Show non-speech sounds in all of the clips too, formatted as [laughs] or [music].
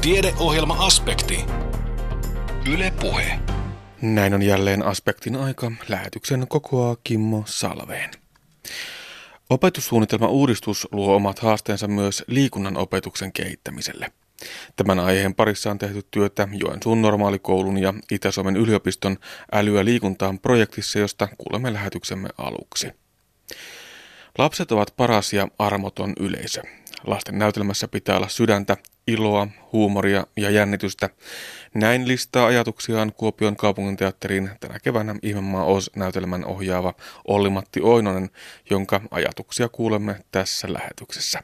Tiedeohjelma-aspekti. Yle Puhe. Näin on jälleen aspektin aika. Lähetyksen kokoaa Kimmo Salveen. Opetussuunnitelma uudistus luo omat haasteensa myös liikunnan opetuksen kehittämiselle. Tämän aiheen parissa on tehty työtä Joensuun normaalikoulun ja Itä-Suomen yliopiston älyä liikuntaan projektissa, josta kuulemme lähetyksemme aluksi. Lapset ovat paras ja armoton yleisö. Lasten näytelmässä pitää olla sydäntä, iloa, huumoria ja jännitystä. Näin listaa ajatuksiaan Kuopion kaupunginteatteriin tänä keväänä Ihmemaa Oz-näytelmän ohjaava Olli-Matti Oinonen, jonka ajatuksia kuulemme tässä lähetyksessä.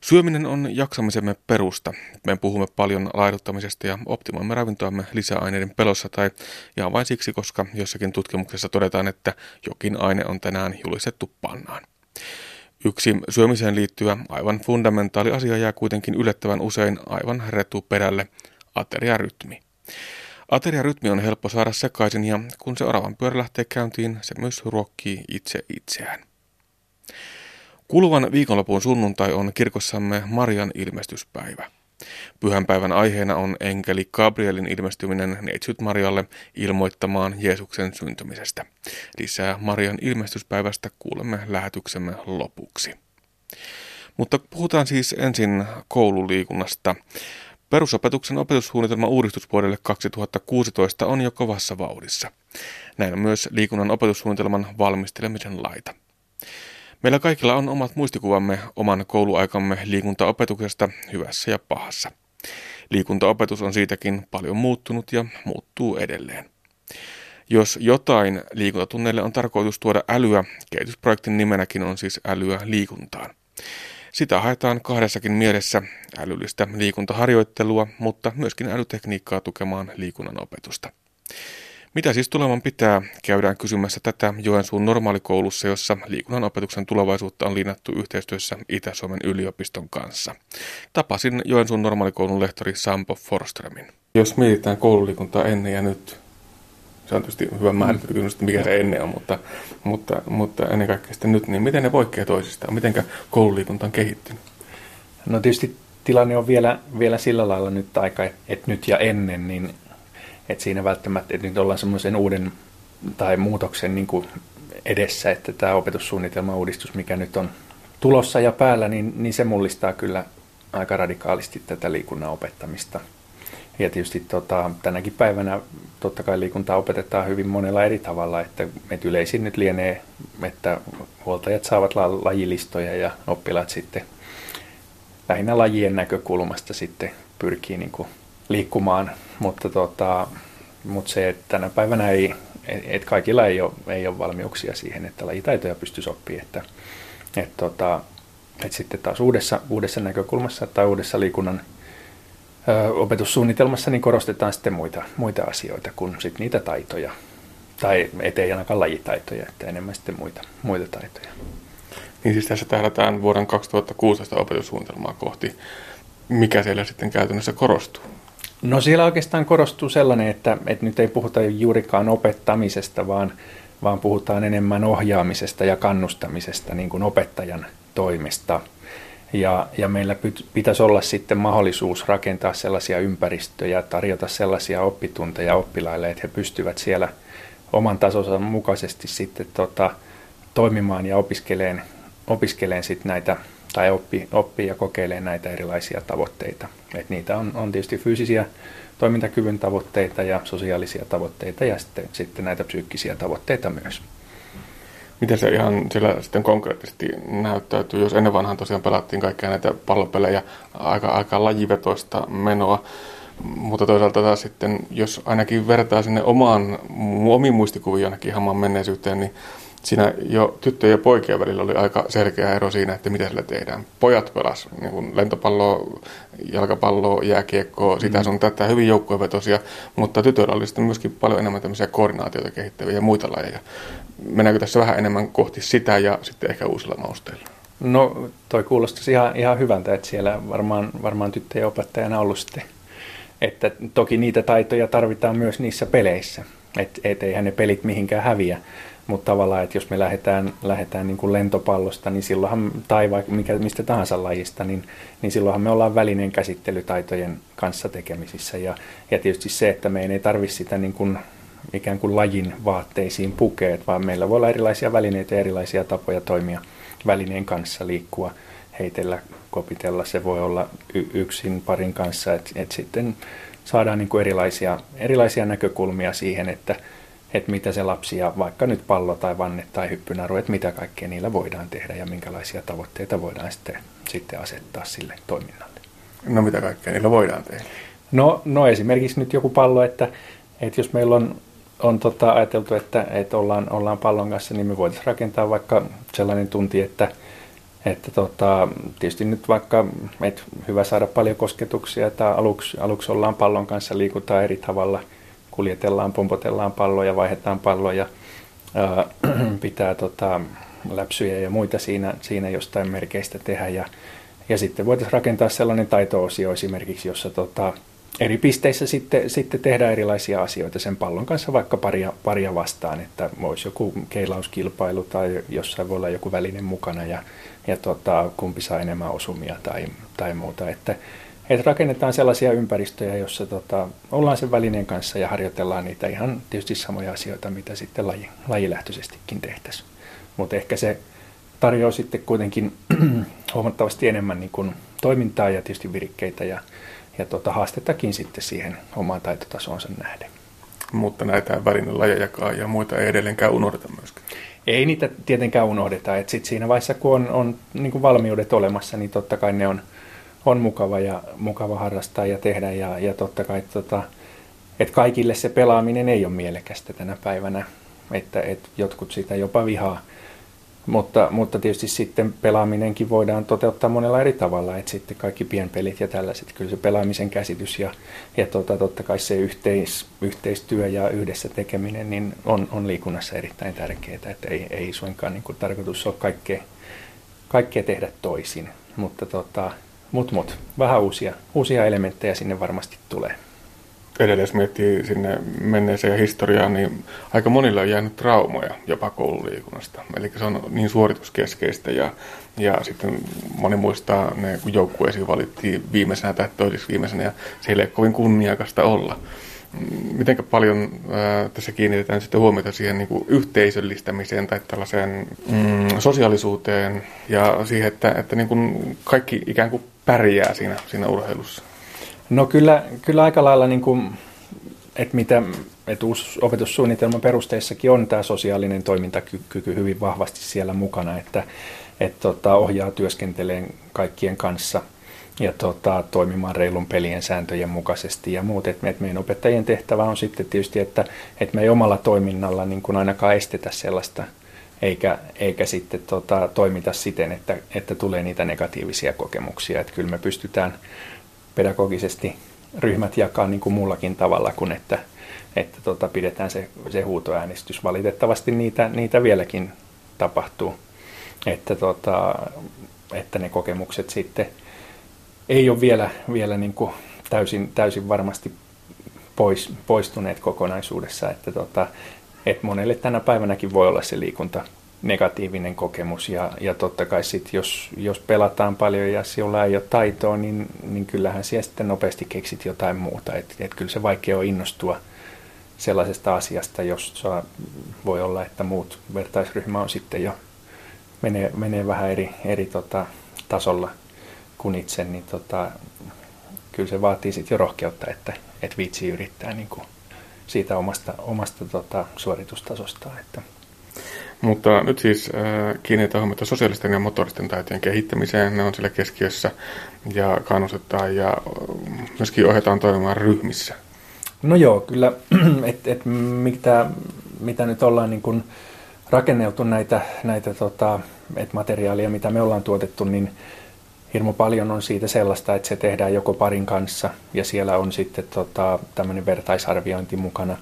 Syöminen on jaksamisemme perusta. Me puhumme paljon laiduttamisesta ja optimoimme ravintoamme lisäaineiden pelossa tai ihan vain siksi, koska jossakin tutkimuksessa todetaan, että jokin aine on tänään julistettu pannaan. Yksi syömiseen liittyvä aivan fundamentaali asia jää kuitenkin yllättävän usein aivan perälle, ateriarytmi. Ateriarytmi on helppo saada sekaisin ja kun se oravan pyörä lähtee käyntiin, se myös ruokkii itse itseään. Kuluvan viikonlopun sunnuntai on kirkossamme Marian ilmestyspäivä. Pyhänpäivän aiheena on enkeli Gabrielin ilmestyminen neitsyt Marialle ilmoittamaan Jeesuksen syntymisestä. Lisää Marian ilmestyspäivästä kuulemme lähetyksemme lopuksi. Mutta puhutaan siis ensin koululiikunnasta. Perusopetuksen opetussuunnitelma uudistusvuodelle 2016 on jo kovassa vauhdissa. Näin on myös liikunnan opetussuunnitelman valmistelemisen laita. Meillä kaikilla on omat muistikuvamme oman kouluaikamme liikuntaopetuksesta hyvässä ja pahassa. Liikuntaopetus on siitäkin paljon muuttunut ja muuttuu edelleen. Jos jotain liikuntatunneille on tarkoitus tuoda älyä, kehitysprojektin nimenäkin on siis älyä liikuntaan. Sitä haetaan kahdessakin mielessä älyllistä liikuntaharjoittelua, mutta myöskin älytekniikkaa tukemaan liikunnan opetusta. Mitä siis tuleman pitää, käydään kysymässä tätä Joensuun normaalikoulussa, jossa liikunnan opetuksen tulevaisuutta on linjattu yhteistyössä Itä-Suomen yliopiston kanssa. Tapasin Joensuun normaalikoulun lehtori Sampo Forströmin. Jos mietitään koululiikuntaa ennen ja nyt, se on tietysti hyvä määrittely kysymys, mikä se ennen on, mutta, mutta, mutta ennen kaikkea sitten nyt, niin miten ne poikkeaa toisistaan? Miten koululiikunta on kehittynyt? No tietysti tilanne on vielä, vielä sillä lailla nyt aika, että nyt ja ennen, niin et siinä välttämättä, että nyt ollaan semmoisen uuden tai muutoksen niin kuin edessä, että tämä opetussuunnitelma-uudistus, mikä nyt on tulossa ja päällä, niin, niin se mullistaa kyllä aika radikaalisti tätä liikunnan opettamista. Ja tietysti tota, tänäkin päivänä totta kai liikuntaa opetetaan hyvin monella eri tavalla, että, että yleisin nyt lienee, että huoltajat saavat la- lajilistoja ja oppilaat sitten lähinnä lajien näkökulmasta sitten pyrkii niin kuin liikkumaan, mutta, tota, mutta se, että tänä päivänä ei, et kaikilla ei ole, ei ole valmiuksia siihen, että lajitaitoja pystyisi oppimaan, että, et tota, et sitten taas uudessa, uudessa näkökulmassa tai uudessa liikunnan ö, opetussuunnitelmassa niin korostetaan sitten muita, muita asioita kuin sit niitä taitoja, tai ettei ainakaan lajitaitoja, että enemmän sitten muita, muita taitoja. Niin siis tässä tähdätään vuoden 2016 opetussuunnitelmaa kohti. Mikä siellä sitten käytännössä korostuu? No siellä oikeastaan korostuu sellainen, että, että nyt ei puhuta juurikaan opettamisesta, vaan, vaan puhutaan enemmän ohjaamisesta ja kannustamisesta niin kuin opettajan toimesta. Ja, ja meillä pitäisi olla sitten mahdollisuus rakentaa sellaisia ympäristöjä, tarjota sellaisia oppitunteja oppilaille, että he pystyvät siellä oman tasonsa mukaisesti sitten tota, toimimaan ja opiskeleen, opiskeleen sitten näitä tai oppii, oppii ja kokeilee näitä erilaisia tavoitteita. Et niitä on, on tietysti fyysisiä toimintakyvyn tavoitteita ja sosiaalisia tavoitteita ja sitten, sitten näitä psyykkisiä tavoitteita myös. Miten se ihan siellä sitten konkreettisesti näyttäytyy, jos ennen vanhaan tosiaan pelattiin kaikkia näitä pallopelejä aika, aika lajivetoista menoa, mutta toisaalta taas sitten, jos ainakin vertaa sinne omaan, omiin muistikuviin ainakin hamaan menneisyyteen, niin siinä jo tyttöjen ja poikien välillä oli aika selkeä ero siinä, että mitä sillä tehdään. Pojat pelas niin kuin lentopalloa, jalkapalloa, jääkiekkoa, sitä mm. sun tätä hyvin joukkuevetosia, mutta tytöillä oli sitten myöskin paljon enemmän tämmöisiä koordinaatioita kehittäviä ja muita lajeja. Mennäänkö tässä vähän enemmän kohti sitä ja sitten ehkä uusilla mausteilla? No toi kuulostaisi ihan, ihan hyvältä, että siellä varmaan, varmaan tyttöjen opettajana ollut sitten. Että toki niitä taitoja tarvitaan myös niissä peleissä, että et eihän ne pelit mihinkään häviä mutta tavallaan, että jos me lähdetään, lähdetään niin kuin lentopallosta, niin silloinhan, tai vaikka mikä, mistä tahansa lajista, niin, niin silloinhan me ollaan välineen käsittelytaitojen kanssa tekemisissä. Ja, ja tietysti se, että meidän ei tarvitse sitä niin kuin, ikään kuin lajin vaatteisiin pukeet, vaan meillä voi olla erilaisia välineitä ja erilaisia tapoja toimia välineen kanssa, liikkua, heitellä, kopitella. Se voi olla y- yksin parin kanssa, että et sitten saadaan niin kuin erilaisia, erilaisia näkökulmia siihen, että että mitä se lapsi ja vaikka nyt pallo tai vanne tai hyppynaru, että mitä kaikkea niillä voidaan tehdä ja minkälaisia tavoitteita voidaan sitten, sitten asettaa sille toiminnalle. No mitä kaikkea niillä voidaan tehdä? No, no esimerkiksi nyt joku pallo, että, että jos meillä on, on tota ajateltu, että, että ollaan, ollaan pallon kanssa, niin me voitaisiin rakentaa vaikka sellainen tunti, että, että tota, tietysti nyt vaikka että hyvä saada paljon kosketuksia, että aluksi, aluksi ollaan pallon kanssa, liikutaan eri tavalla – kuljetellaan, pompotellaan palloja, vaihdetaan palloja, ää, [clears throat] pitää tota, läpsyjä ja muita siinä, siinä jostain merkeistä tehdä. Ja, ja sitten voitaisiin rakentaa sellainen taito-osio esimerkiksi, jossa tota, eri pisteissä sitten, sitten tehdään erilaisia asioita sen pallon kanssa, vaikka paria, paria vastaan, että olisi joku keilauskilpailu tai jossain voi olla joku väline mukana ja, ja tota, kumpi saa enemmän osumia tai, tai muuta. Että, että rakennetaan sellaisia ympäristöjä, joissa tota, ollaan sen välineen kanssa ja harjoitellaan niitä ihan tietysti samoja asioita, mitä sitten laji, lajilähtöisestikin tehtäisiin. Mutta ehkä se tarjoaa sitten kuitenkin [clears throat] huomattavasti enemmän niin kuin toimintaa ja tietysti virikkeitä ja, ja tota, haastettakin sitten siihen omaan taitotasoonsa nähden. Mutta näitä välinelajejakaan ja muita ei edelleenkään unohdeta myöskään. Ei niitä tietenkään unohdeta. Et sit siinä vaiheessa, kun on, on niin valmiudet olemassa, niin totta kai ne on – on mukava ja mukava harrastaa ja tehdä ja, ja totta kai tota, että kaikille se pelaaminen ei ole mielekästä tänä päivänä, että, että jotkut sitä jopa vihaa. Mutta, mutta tietysti sitten pelaaminenkin voidaan toteuttaa monella eri tavalla, että sitten kaikki pienpelit ja tällaiset, kyllä se pelaamisen käsitys ja, ja tota, totta kai se yhteis, yhteistyö ja yhdessä tekeminen niin on, on liikunnassa erittäin tärkeää, että ei, ei suinkaan niin kuin tarkoitus ole kaikkea, kaikkea tehdä toisin, mutta tota, mut, mut, vähän uusia, uusia elementtejä sinne varmasti tulee. Edelleen jos miettii sinne menneeseen historiaan, niin aika monilla on jäänyt traumoja jopa koululiikunnasta. Eli se on niin suorituskeskeistä ja, ja sitten moni muistaa ne, kun joukkueisiin valittiin viimeisenä tai toiseksi viimeisenä ja siellä ei kovin kunniakasta olla. Miten paljon ää, tässä kiinnitetään sitten huomiota siihen niin kuin yhteisöllistämiseen tai tällaiseen mm, sosiaalisuuteen ja siihen, että, että niin kuin kaikki ikään kuin pärjää siinä, siinä urheilussa? No kyllä, kyllä aika lailla, niin kuin, että mitä että opetussuunnitelman perusteissakin on tämä sosiaalinen toimintakyky hyvin vahvasti siellä mukana, että, että tota, ohjaa työskenteleen kaikkien kanssa ja tota, toimimaan reilun pelien sääntöjen mukaisesti ja muut. Et, et meidän opettajien tehtävä on sitten tietysti, että, että me ei omalla toiminnalla niin kuin ainakaan estetä sellaista eikä, eikä sitten tota, toimita siten, että, että tulee niitä negatiivisia kokemuksia. Että kyllä me pystytään pedagogisesti ryhmät jakaa niin kuin muullakin tavalla kuin että, että tota, pidetään se, se huutoäänestys. Valitettavasti niitä, niitä vieläkin tapahtuu, että, tota, että ne kokemukset sitten ei ole vielä, vielä niin kuin täysin, täysin varmasti pois, poistuneet kokonaisuudessa, että tota, et monelle tänä päivänäkin voi olla se liikunta negatiivinen kokemus ja, ja totta kai sit, jos, jos pelataan paljon ja sinulla ei ole taitoa, niin, niin kyllähän siellä sitten nopeasti keksit jotain muuta. Et, et kyllä se vaikea on innostua sellaisesta asiasta, jos voi olla, että muut vertaisryhmä on sitten jo menee, menee vähän eri, eri tota, tasolla kuin itse, niin tota, kyllä se vaatii sitten jo rohkeutta, että et viitsi yrittää niin kuin siitä omasta, omasta tota, suoritustasostaan. Että. Mutta nyt siis äh, kiinnitetään huomiota sosiaalisten ja motoristen taitojen kehittämiseen. Ne on siellä keskiössä ja kannustetaan ja myöskin ohjataan toimimaan ryhmissä. No joo, kyllä, [clears throat] että et, mitä, mitä nyt ollaan niin kun rakenneltu näitä, näitä tota, et materiaalia, mitä me ollaan tuotettu, niin hirmu paljon on siitä sellaista, että se tehdään joko parin kanssa ja siellä on sitten tota, tämmöinen vertaisarviointi mukana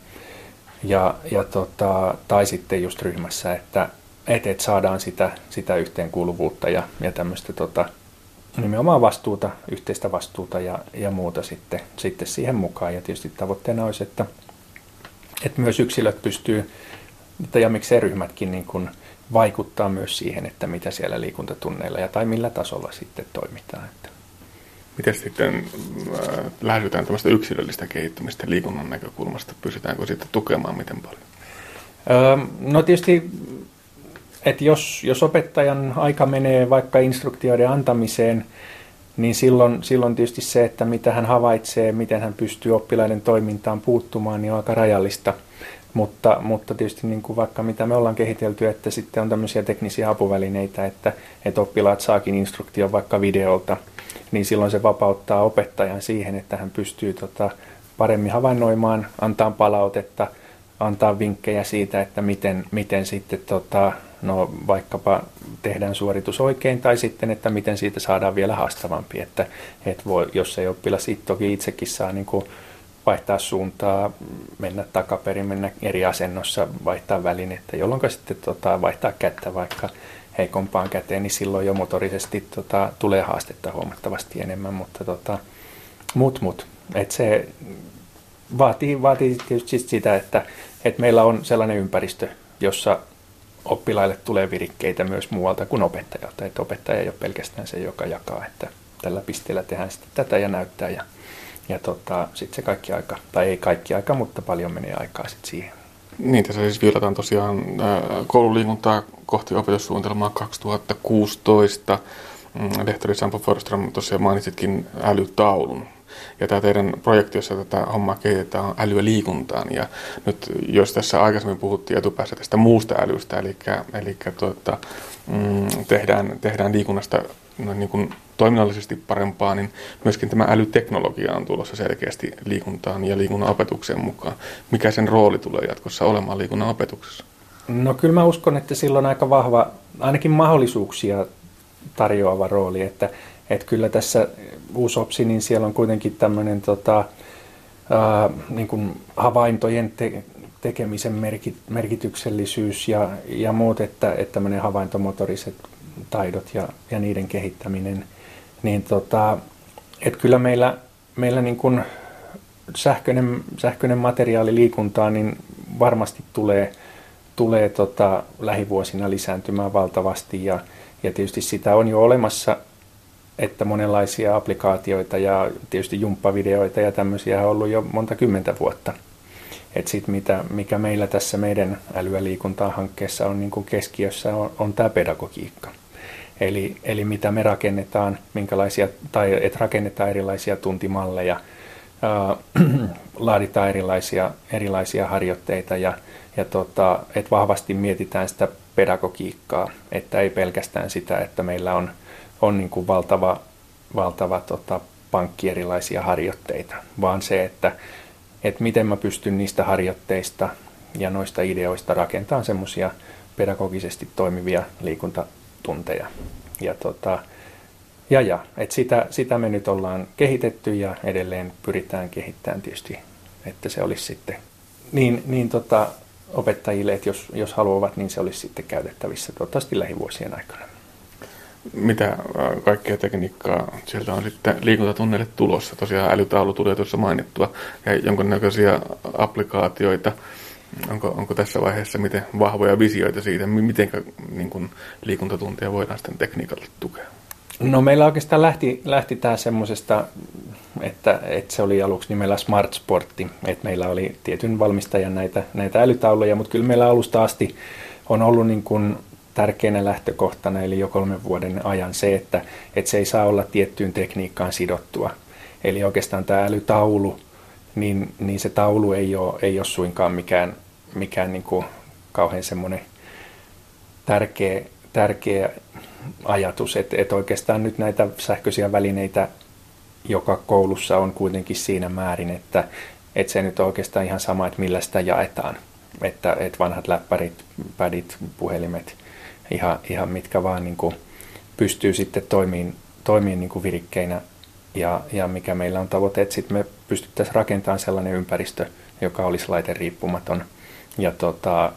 ja, ja tota, tai sitten just ryhmässä, että et, et saadaan sitä, sitä yhteenkuuluvuutta ja, ja tämmöistä tota, nimenomaan vastuuta, yhteistä vastuuta ja, ja muuta sitten, sitten siihen mukaan. Ja tietysti tavoitteena olisi, että, että myös yksilöt pystyy ja miksei ryhmätkin niin kuin vaikuttaa myös siihen, että mitä siellä liikuntatunneilla ja tai millä tasolla sitten toimitaan. Että. Miten sitten äh, lähestytään tämmöistä yksilöllistä kehittymistä liikunnan näkökulmasta? Pystytäänkö sitten tukemaan miten paljon? Öö, no tietysti, että jos, jos opettajan aika menee vaikka instruktioiden antamiseen, niin silloin, silloin tietysti se, että mitä hän havaitsee, miten hän pystyy oppilaiden toimintaan puuttumaan, niin on aika rajallista. Mutta, mutta tietysti niin kuin vaikka mitä me ollaan kehitelty, että sitten on tämmöisiä teknisiä apuvälineitä, että, että oppilaat saakin instruktion vaikka videolta, niin silloin se vapauttaa opettajan siihen, että hän pystyy tota, paremmin havainnoimaan, antaa palautetta, antaa vinkkejä siitä, että miten, miten sitten tota, no, vaikkapa tehdään suoritus oikein tai sitten, että miten siitä saadaan vielä haastavampi. Että, että voi, jos ei oppilas toki itsekin saa niin kuin vaihtaa suuntaa, mennä takaperin, mennä eri asennossa, vaihtaa välinettä, jolloin sitten tota, vaihtaa kättä vaikka heikompaan käteen, niin silloin jo motorisesti tota, tulee haastetta huomattavasti enemmän, mutta tota, mut mut. Et se vaatii, vaatii tietysti sitä, että, että meillä on sellainen ympäristö, jossa oppilaille tulee virikkeitä myös muualta kuin opettajalta. Että opettaja ei ole pelkästään se, joka jakaa, että tällä pisteellä tehdään sitten tätä ja näyttää ja ja tota, sitten se kaikki aika, tai ei kaikki aika, mutta paljon menee aikaa sitten siihen. Niin, tässä siis viilataan tosiaan äh, koululiikuntaa kohti opetussuunnitelmaa 2016. Mm, lehtori Sampo Forström tosiaan mainitsitkin älytaulun. Ja tämä teidän projekti, jossa tätä hommaa kehitetään, on älyä liikuntaan. Ja nyt jos tässä aikaisemmin puhuttiin etupäässä tästä muusta älystä, eli, eli tuota, mm, tehdään, tehdään liikunnasta niin kuin toiminnallisesti parempaa, niin myöskin tämä älyteknologia on tulossa selkeästi liikuntaan ja liikunnan opetukseen mukaan. Mikä sen rooli tulee jatkossa olemaan liikunnan opetuksessa? No kyllä mä uskon, että sillä on aika vahva, ainakin mahdollisuuksia tarjoava rooli, että, että kyllä tässä uusopsi, niin siellä on kuitenkin tämmöinen tota, ää, niin kuin havaintojen te- tekemisen merkit- merkityksellisyys ja, ja muut, että, että tämmöinen havaintomotoriset taidot ja, ja niiden kehittäminen, niin tota, et kyllä meillä, meillä niin kuin sähköinen, sähköinen materiaali liikuntaa niin varmasti tulee, tulee tota lähivuosina lisääntymään valtavasti ja, ja tietysti sitä on jo olemassa, että monenlaisia applikaatioita ja tietysti jumppavideoita ja tämmöisiä on ollut jo monta kymmentä vuotta. Et sit mitä, mikä meillä tässä meidän älyä liikuntaa hankkeessa on niin keskiössä on, on tämä pedagogiikka. Eli, eli mitä me rakennetaan, minkälaisia, tai että rakennetaan erilaisia tuntimalleja, ää, [clears throat] laaditaan erilaisia, erilaisia harjoitteita ja, ja tota, että vahvasti mietitään sitä pedagogiikkaa, että ei pelkästään sitä, että meillä on, on niin kuin valtava, valtava tota, pankki erilaisia harjoitteita, vaan se, että, että miten mä pystyn niistä harjoitteista ja noista ideoista rakentamaan semmoisia pedagogisesti toimivia liikunta tunteja. Ja, tota, ja, ja et sitä, sitä me nyt ollaan kehitetty ja edelleen pyritään kehittämään tietysti, että se olisi sitten niin, niin tota, opettajille, että jos, jos haluavat, niin se olisi sitten käytettävissä toivottavasti lähivuosien aikana. Mitä äh, kaikkea tekniikkaa sieltä on sitten liikuntatunneille tulossa? Tosiaan älytaulu tuli tuossa mainittua ja jonkinnäköisiä applikaatioita Onko, onko tässä vaiheessa miten vahvoja visioita siitä, miten niin kuin, liikuntatuntia voidaan sitten tekniikalla tukea? No meillä oikeastaan lähti, lähti tämä semmoisesta, että, että se oli aluksi nimellä Smart Sportti, että meillä oli tietyn valmistajan näitä, näitä älytauluja, mutta kyllä meillä alusta asti on ollut niin kuin tärkeänä lähtökohtana, eli jo kolmen vuoden ajan se, että, että se ei saa olla tiettyyn tekniikkaan sidottua. Eli oikeastaan tämä älytaulu, niin, niin se taulu ei ole, ei ole suinkaan mikään mikään niin kuin kauhean semmoinen tärkeä, tärkeä ajatus, että, että oikeastaan nyt näitä sähköisiä välineitä joka koulussa on kuitenkin siinä määrin, että, että se nyt on oikeastaan ihan sama, että millä sitä jaetaan. Että, että vanhat läppärit, pädit, puhelimet, ihan, ihan mitkä vaan niin kuin pystyy sitten toimiin, toimiin niin kuin virikkeinä ja, ja mikä meillä on tavoite, että sitten me pystyttäisiin rakentamaan sellainen ympäristö, joka olisi laite riippumaton – ja, tota,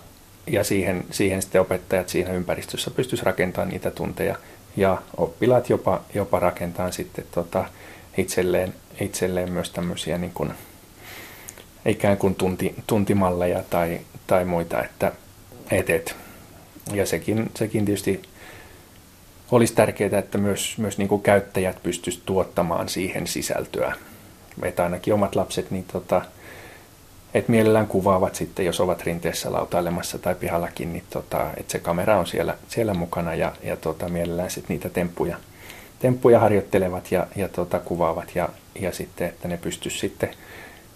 ja siihen, siihen sitten opettajat siinä ympäristössä pystyisivät rakentamaan niitä tunteja ja oppilaat jopa, jopa rakentaa sitten tota, itselleen, itselleen myös tämmöisiä niin kuin, ikään kuin tunti, tuntimalleja tai, tai muita, että, Et, et. Ja sekin, sekin tietysti olisi tärkeää, että myös, myös niin kuin käyttäjät pystyisivät tuottamaan siihen sisältöä. Että ainakin omat lapset niin tota, että mielellään kuvaavat sitten, jos ovat rinteessä lautailemassa tai pihallakin, niin tota, että se kamera on siellä, siellä mukana ja, ja tota, mielellään sitten niitä temppuja, temppuja harjoittelevat ja, ja tota, kuvaavat ja, ja sitten, että ne pystyisi sitten,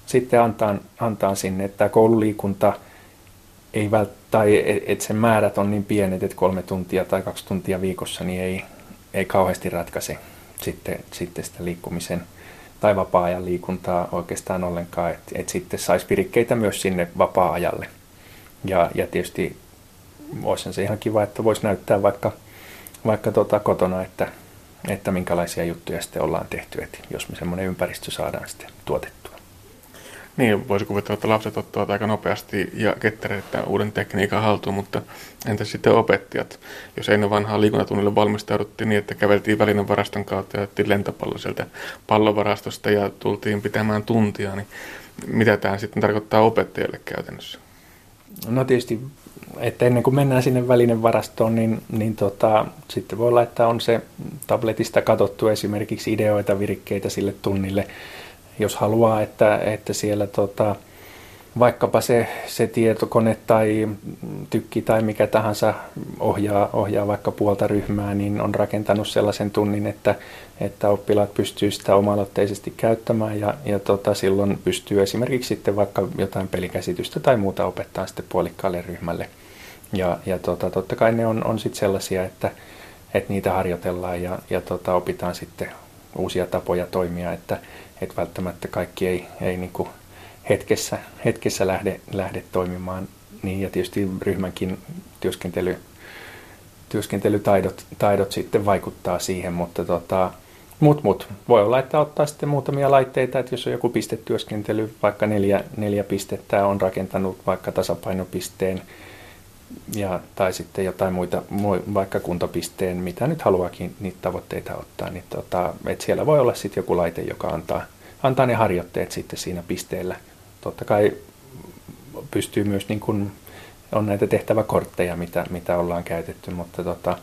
sitten antaa, antaa sinne, että koululiikunta ei vält, tai että sen määrät on niin pienet, että kolme tuntia tai kaksi tuntia viikossa, niin ei, ei kauheasti ratkaise sitten, sitten sitä liikkumisen tai vapaa-ajan liikuntaa oikeastaan ollenkaan, että et sitten saisi virikkeitä myös sinne vapaa-ajalle. Ja, ja tietysti olisi se ihan kiva, että voisi näyttää vaikka, vaikka tuota kotona, että, että minkälaisia juttuja sitten ollaan tehty, että jos me semmoinen ympäristö saadaan sitten tuotettua. Niin, voisi kuvitella, että lapset ottavat aika nopeasti ja kettereitä uuden tekniikan haltuun, mutta entä sitten opettajat? Jos ennen vanhaa liikuntatunnille valmistauduttiin niin, että käveltiin välinen varaston kautta ja otettiin lentopallo sieltä pallovarastosta ja tultiin pitämään tuntia, niin mitä tämä sitten tarkoittaa opettajille käytännössä? No tietysti, että ennen kuin mennään sinne välinen varastoon, niin, niin tota, sitten voi olla, että on se tabletista katsottu esimerkiksi ideoita, virikkeitä sille tunnille, jos haluaa, että, että siellä tota, vaikkapa se, se tietokone tai tykki tai mikä tahansa ohjaa, ohjaa vaikka puolta ryhmää, niin on rakentanut sellaisen tunnin, että, että oppilaat pystyy sitä oma-aloitteisesti käyttämään ja, ja tota, silloin pystyy esimerkiksi sitten vaikka jotain pelikäsitystä tai muuta opettaa sitten puolikkaalle ryhmälle. Ja, ja tota, totta kai ne on, on sitten sellaisia, että, että niitä harjoitellaan ja, ja tota, opitaan sitten uusia tapoja toimia, että, että välttämättä kaikki ei, ei niin kuin hetkessä, hetkessä lähde, lähde toimimaan. Niin, ja tietysti ryhmänkin työskentely, työskentelytaidot taidot sitten vaikuttaa siihen, mutta tota, mut, mut, voi olla, että ottaa sitten muutamia laitteita, että jos on joku pistetyöskentely, vaikka neljä, neljä pistettä on rakentanut vaikka tasapainopisteen, ja, tai sitten jotain muita, vaikka kuntopisteen, mitä nyt haluakin niitä tavoitteita ottaa, niin tota, että siellä voi olla sitten joku laite, joka antaa, antaa ne harjoitteet sitten siinä pisteellä. Totta kai pystyy myös, niin kun, on näitä tehtäväkortteja, mitä, mitä ollaan käytetty, mutta tota,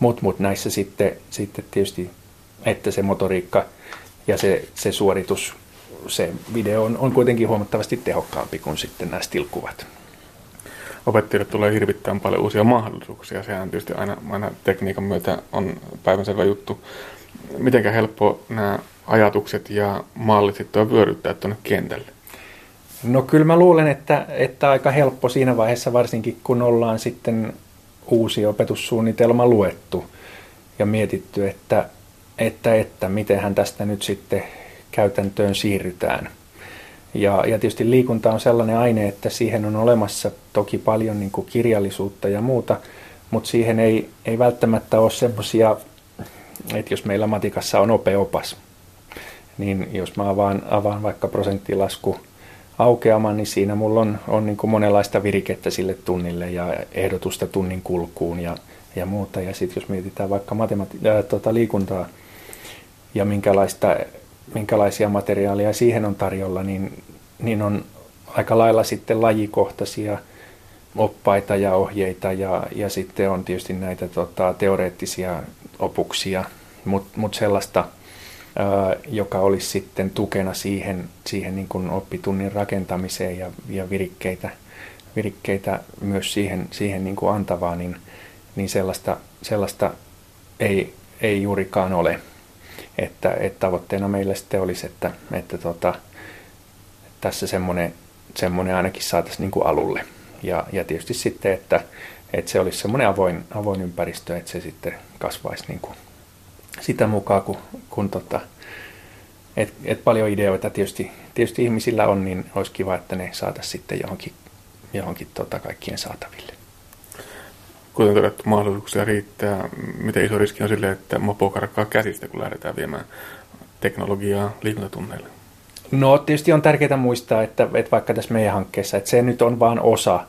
mut, mut näissä sitten, sitten tietysti, että se motoriikka ja se, se suoritus, se video on, on kuitenkin huomattavasti tehokkaampi kuin sitten nämä stilkuvat opettajille tulee hirvittävän paljon uusia mahdollisuuksia. Sehän tietysti aina, aina tekniikan myötä on päivänselvä juttu. Mitenkä helppo nämä ajatukset ja mallit sitten on vyöryttää tuonne kentälle? No kyllä mä luulen, että, että aika helppo siinä vaiheessa, varsinkin kun ollaan sitten uusi opetussuunnitelma luettu ja mietitty, että, että, että mitenhän tästä nyt sitten käytäntöön siirrytään – ja, ja tietysti liikunta on sellainen aine, että siihen on olemassa toki paljon niin kuin kirjallisuutta ja muuta, mutta siihen ei, ei välttämättä ole semmoisia, että jos meillä matikassa on opeopas, niin jos mä avaan, avaan vaikka prosenttilasku aukeamaan, niin siinä mulla on, on niin kuin monenlaista virikettä sille tunnille ja ehdotusta tunnin kulkuun ja, ja muuta. Ja sitten jos mietitään vaikka matemati- äh, tota liikuntaa ja minkälaista minkälaisia materiaaleja siihen on tarjolla, niin, niin on aika lailla sitten lajikohtaisia oppaita ja ohjeita ja, ja sitten on tietysti näitä tota, teoreettisia opuksia, mutta mut sellaista, ää, joka olisi sitten tukena siihen, siihen niin kuin oppitunnin rakentamiseen ja, ja virikkeitä, virikkeitä myös siihen, siihen niin kuin antavaa, niin, niin sellaista, sellaista ei, ei juurikaan ole että, että tavoitteena meillä sitten olisi, että, että tota, tässä semmoinen, semmoinen ainakin saataisiin niin alulle. Ja, ja tietysti sitten, että, että se olisi semmoinen avoin, avoin ympäristö, että se sitten kasvaisi niin kuin sitä mukaan, kun, kun tota, et, et paljon ideoita tietysti, tietysti ihmisillä on, niin olisi kiva, että ne saataisiin sitten johonkin, johonkin tota kaikkien saataville kuten todettu, mahdollisuuksia riittää. Miten iso riski on sille, että mopo karkaa käsistä, kun lähdetään viemään teknologiaa liikuntatunneille? No tietysti on tärkeää muistaa, että, että vaikka tässä meidän hankkeessa, että se nyt on vain osa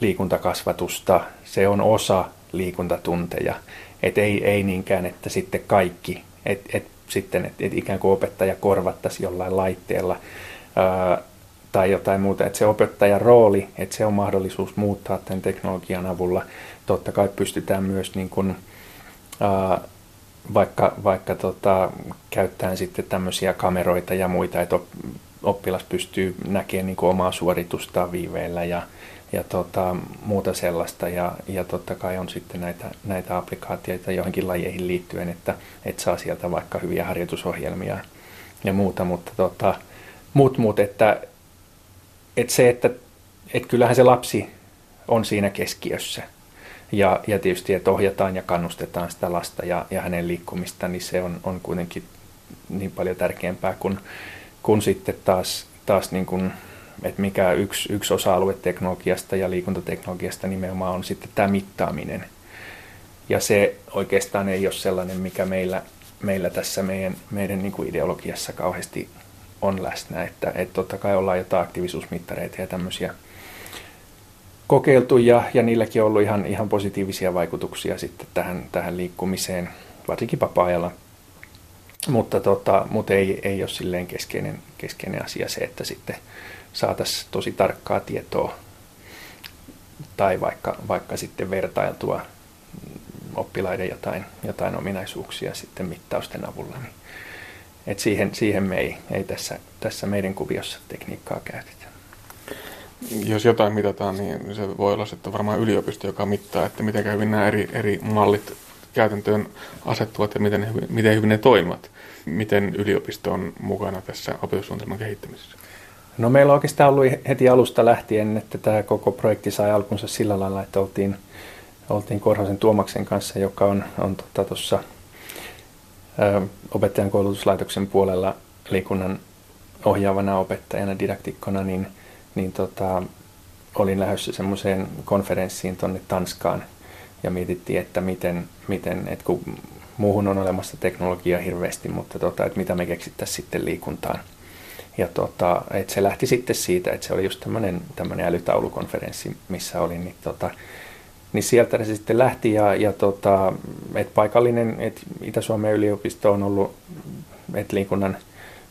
liikuntakasvatusta, se on osa liikuntatunteja. Että ei, ei niinkään, että sitten kaikki, että et, sitten että et ikään kuin opettaja korvattaisi jollain laitteella. Tai jotain muuta, että se opettajan rooli, että se on mahdollisuus muuttaa tämän teknologian avulla. Totta kai pystytään myös niin kuin, ää, vaikka, vaikka tota, käyttäen sitten tämmöisiä kameroita ja muita, että oppilas pystyy näkemään niin omaa suoritustaan viiveillä ja, ja tota, muuta sellaista. Ja, ja totta kai on sitten näitä, näitä applikaatioita johonkin lajeihin liittyen, että et saa sieltä vaikka hyviä harjoitusohjelmia ja muuta, mutta tota, muut, muut että, että se, että, että kyllähän se lapsi on siinä keskiössä. Ja, ja tietysti, että ohjataan ja kannustetaan sitä lasta ja, ja hänen liikkumista, niin se on, on kuitenkin niin paljon tärkeämpää kuin, kuin sitten taas, taas niin kuin, että mikä yksi, yksi osa-alue teknologiasta ja liikuntateknologiasta nimenomaan on sitten tämä mittaaminen. Ja se oikeastaan ei ole sellainen, mikä meillä, meillä tässä meidän, meidän niin kuin ideologiassa kauheasti on läsnä. Että, että totta kai ollaan jotain aktiivisuusmittareita ja tämmöisiä kokeiltu ja, ja niilläkin on ollut ihan, ihan positiivisia vaikutuksia sitten tähän, tähän liikkumiseen, varsinkin vapaa-ajalla. Mutta, tota, mutta ei, ei ole silleen keskeinen, keskeinen asia se, että sitten saataisiin tosi tarkkaa tietoa tai vaikka, vaikka sitten vertailtua oppilaiden jotain, jotain ominaisuuksia sitten mittausten avulla. Niin et siihen, siihen me ei, ei tässä, tässä meidän kuviossa tekniikkaa käytetä. Jos jotain mitataan, niin se voi olla sitten varmaan yliopisto, joka mittaa, että miten hyvin nämä eri, eri mallit käytäntöön asettuvat ja miten, miten hyvin ne toimivat. Miten yliopisto on mukana tässä opetussuunnitelman kehittämisessä? No meillä on oikeastaan ollut heti alusta lähtien, että tämä koko projekti sai alkunsa sillä lailla, että oltiin, oltiin Korhosen Tuomaksen kanssa, joka on, on tuossa tota, opettajan koulutuslaitoksen puolella liikunnan ohjaavana opettajana, didaktikkona, niin, niin tota, olin lähdössä semmoiseen konferenssiin tuonne Tanskaan ja mietittiin, että miten, miten että kun muuhun on olemassa teknologiaa hirveästi, mutta tota, että mitä me keksittäisiin sitten liikuntaan. Ja tota, että se lähti sitten siitä, että se oli just tämmöinen älytaulukonferenssi, missä olin, niin tota, niin sieltä se sitten lähti ja, ja tota, et paikallinen, et Itä-Suomen yliopisto on ollut, et liikunnan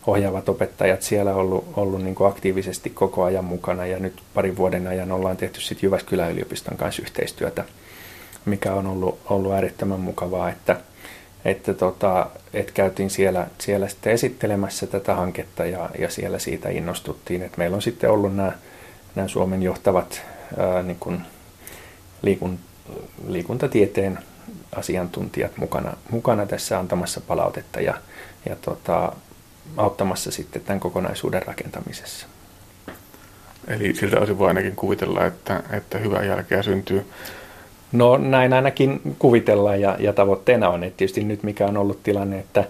ohjaavat opettajat siellä ollut, ollut niin aktiivisesti koko ajan mukana ja nyt parin vuoden ajan ollaan tehty sitten Jyväskylän yliopiston kanssa yhteistyötä, mikä on ollut, ollut äärettömän mukavaa, että, että, tota, että käytiin siellä, siellä sitten esittelemässä tätä hanketta ja, ja siellä siitä innostuttiin, että meillä on sitten ollut nämä, nämä Suomen johtavat ää, niin kuin liikun, liikuntatieteen asiantuntijat mukana, mukana tässä antamassa palautetta ja, ja tota, auttamassa sitten tämän kokonaisuuden rakentamisessa. Eli siltä osin voi ainakin kuvitella, että, että hyvää jälkeä syntyy. No näin ainakin kuvitellaan ja, ja tavoitteena on, että tietysti nyt mikä on ollut tilanne, että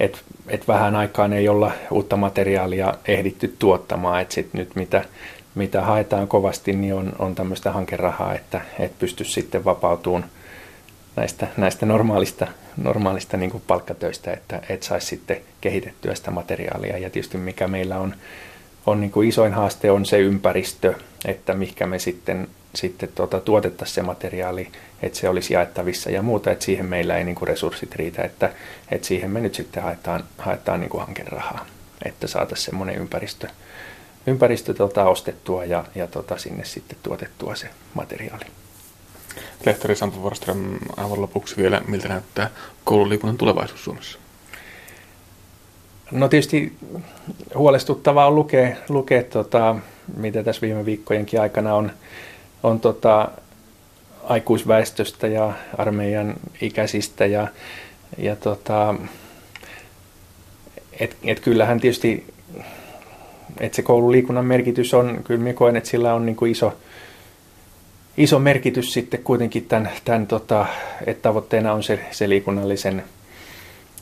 et, et vähän aikaan ei olla uutta materiaalia ehditty tuottamaan, että sit nyt mitä mitä haetaan kovasti, niin on, on tämmöistä hankerahaa, että et pysty sitten vapautumaan näistä, näistä normaalista, normaalista niin palkkatöistä, että et saisi sitten kehitettyä sitä materiaalia. Ja tietysti mikä meillä on, on niin kuin isoin haaste on se ympäristö, että mikä me sitten, sitten tuota, tuotettaisiin se materiaali, että se olisi jaettavissa ja muuta, että siihen meillä ei niin kuin resurssit riitä, että, että siihen me nyt sitten haetaan, haetaan niin kuin hankerahaa, että saataisiin semmoinen ympäristö, ympäristö tota, ostettua ja, ja tota, sinne sitten tuotettua se materiaali. Lehtori Sampo Vorström, aivan lopuksi vielä, miltä näyttää koululiikunnan tulevaisuus Suomessa? No tietysti huolestuttavaa on lukea, lukea tota, mitä tässä viime viikkojenkin aikana on, on tota, aikuisväestöstä ja armeijan ikäisistä ja, ja tota, et, et kyllähän tietysti että se koululiikunnan merkitys on, kyllä minä koen, että sillä on niin kuin iso, iso merkitys sitten kuitenkin tämän, tämän tota, että tavoitteena on se, se liikunnallisen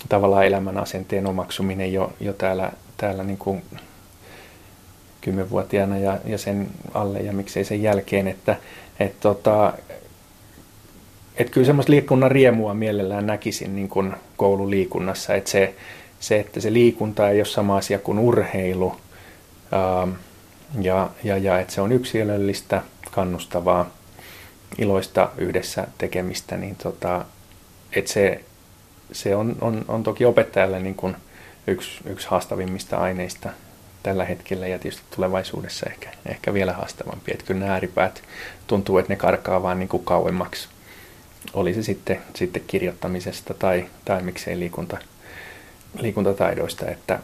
tavallaan elämän asenteen omaksuminen jo, jo täällä, täällä niin kuin kymmenvuotiaana ja, ja sen alle ja miksei sen jälkeen, että et tota, et kyllä semmoista liikunnan riemua mielellään näkisin niin kuin koululiikunnassa, että se, se, että se liikunta ei ole sama asia kuin urheilu, ja, ja, ja että se on yksilöllistä, kannustavaa, iloista yhdessä tekemistä, niin tota, että se, se on, on, on toki opettajalle niin kuin yksi, yksi haastavimmista aineista tällä hetkellä ja tietysti tulevaisuudessa ehkä, ehkä vielä haastavampi. Että kyllä nämä ääripäät tuntuu, että ne karkaa vaan niin kuin kauemmaksi. Oli se sitten, sitten kirjoittamisesta tai, tai miksei liikunta, liikuntataidoista, että,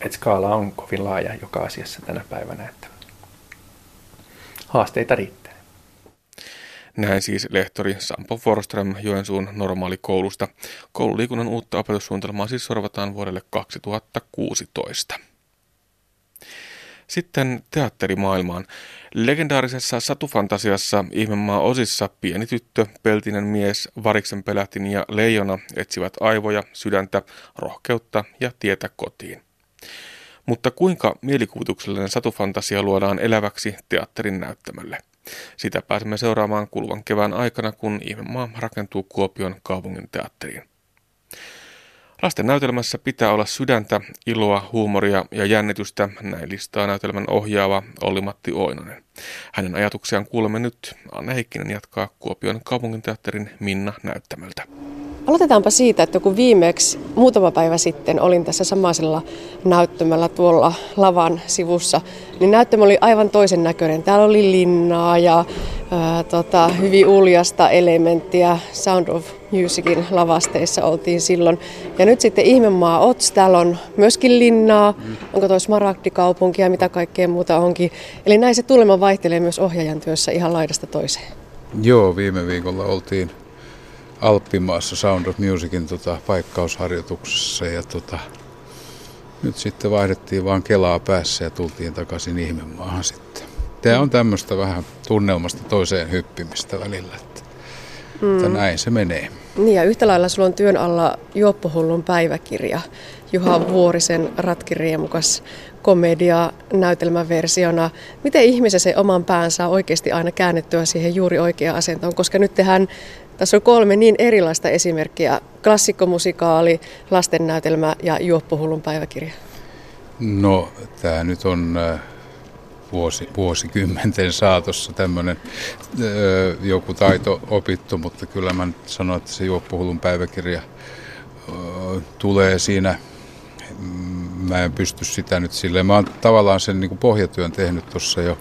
että skaala on kovin laaja joka asiassa tänä päivänä, että haasteita riittää. Näin siis lehtori Sampo Forström Joensuun normaalikoulusta. Koululiikunnan uutta opetussuunnitelmaa siis sorvataan vuodelle 2016. Sitten teatterimaailmaan. Legendaarisessa satufantasiassa Ihmemaa osissa pieni tyttö, peltinen mies, variksen pelähtin ja leijona etsivät aivoja, sydäntä, rohkeutta ja tietä kotiin. Mutta kuinka mielikuvituksellinen satufantasia luodaan eläväksi teatterin näyttämölle? Sitä pääsemme seuraamaan kuluvan kevään aikana, kun Ihmemaa rakentuu Kuopion kaupungin teatteriin. Lasten näytelmässä pitää olla sydäntä, iloa, huumoria ja jännitystä, näin listaa näytelmän ohjaava Olli-Matti Oinonen. Hänen ajatuksiaan kuulemme nyt. Anne Heikkinen jatkaa Kuopion kaupunginteatterin Minna näyttämöltä. Aloitetaanpa siitä, että kun viimeksi muutama päivä sitten olin tässä samaisella näyttämällä tuolla lavan sivussa, niin näyttämä oli aivan toisen näköinen. Täällä oli linnaa ja ää, tota, hyvin uljasta elementtiä. Sound of Musicin lavasteissa oltiin silloin. Ja nyt sitten Ihmemaa Ots, täällä on myöskin linnaa. Onko toi Smaragdikaupunki ja mitä kaikkea muuta onkin. Eli näin se tulema vaihtelee myös ohjaajan työssä ihan laidasta toiseen. Joo, viime viikolla oltiin Alppimaassa Sound of Musicin tota, paikkausharjoituksessa ja tota, nyt sitten vaihdettiin vaan Kelaa päässä ja tultiin takaisin ihmemaahan sitten. Tämä on tämmöistä vähän tunnelmasta toiseen hyppimistä välillä, että, mm. että näin se menee. Niin ja yhtä lailla sulla on työn alla Juoppohullun päiväkirja, Juha Vuorisen ratkiriemukas komedia näytelmäversiona. Miten ihmisen se oman pään saa oikeasti aina käännettyä siihen juuri oikeaan asentoon, koska nyt tehdään tässä on kolme niin erilaista esimerkkiä. Klassikkomusikaali, lastennäytelmä ja Juoppohullun päiväkirja. No, tämä nyt on äh, vuosi, vuosikymmenten saatossa tämmöinen äh, joku taito opittu, mutta kyllä mä nyt sanon, että se Juoppohullun päiväkirja äh, tulee siinä mm, mä en pysty sitä nyt silleen. Mä oon tavallaan sen niin kuin pohjatyön tehnyt tuossa jo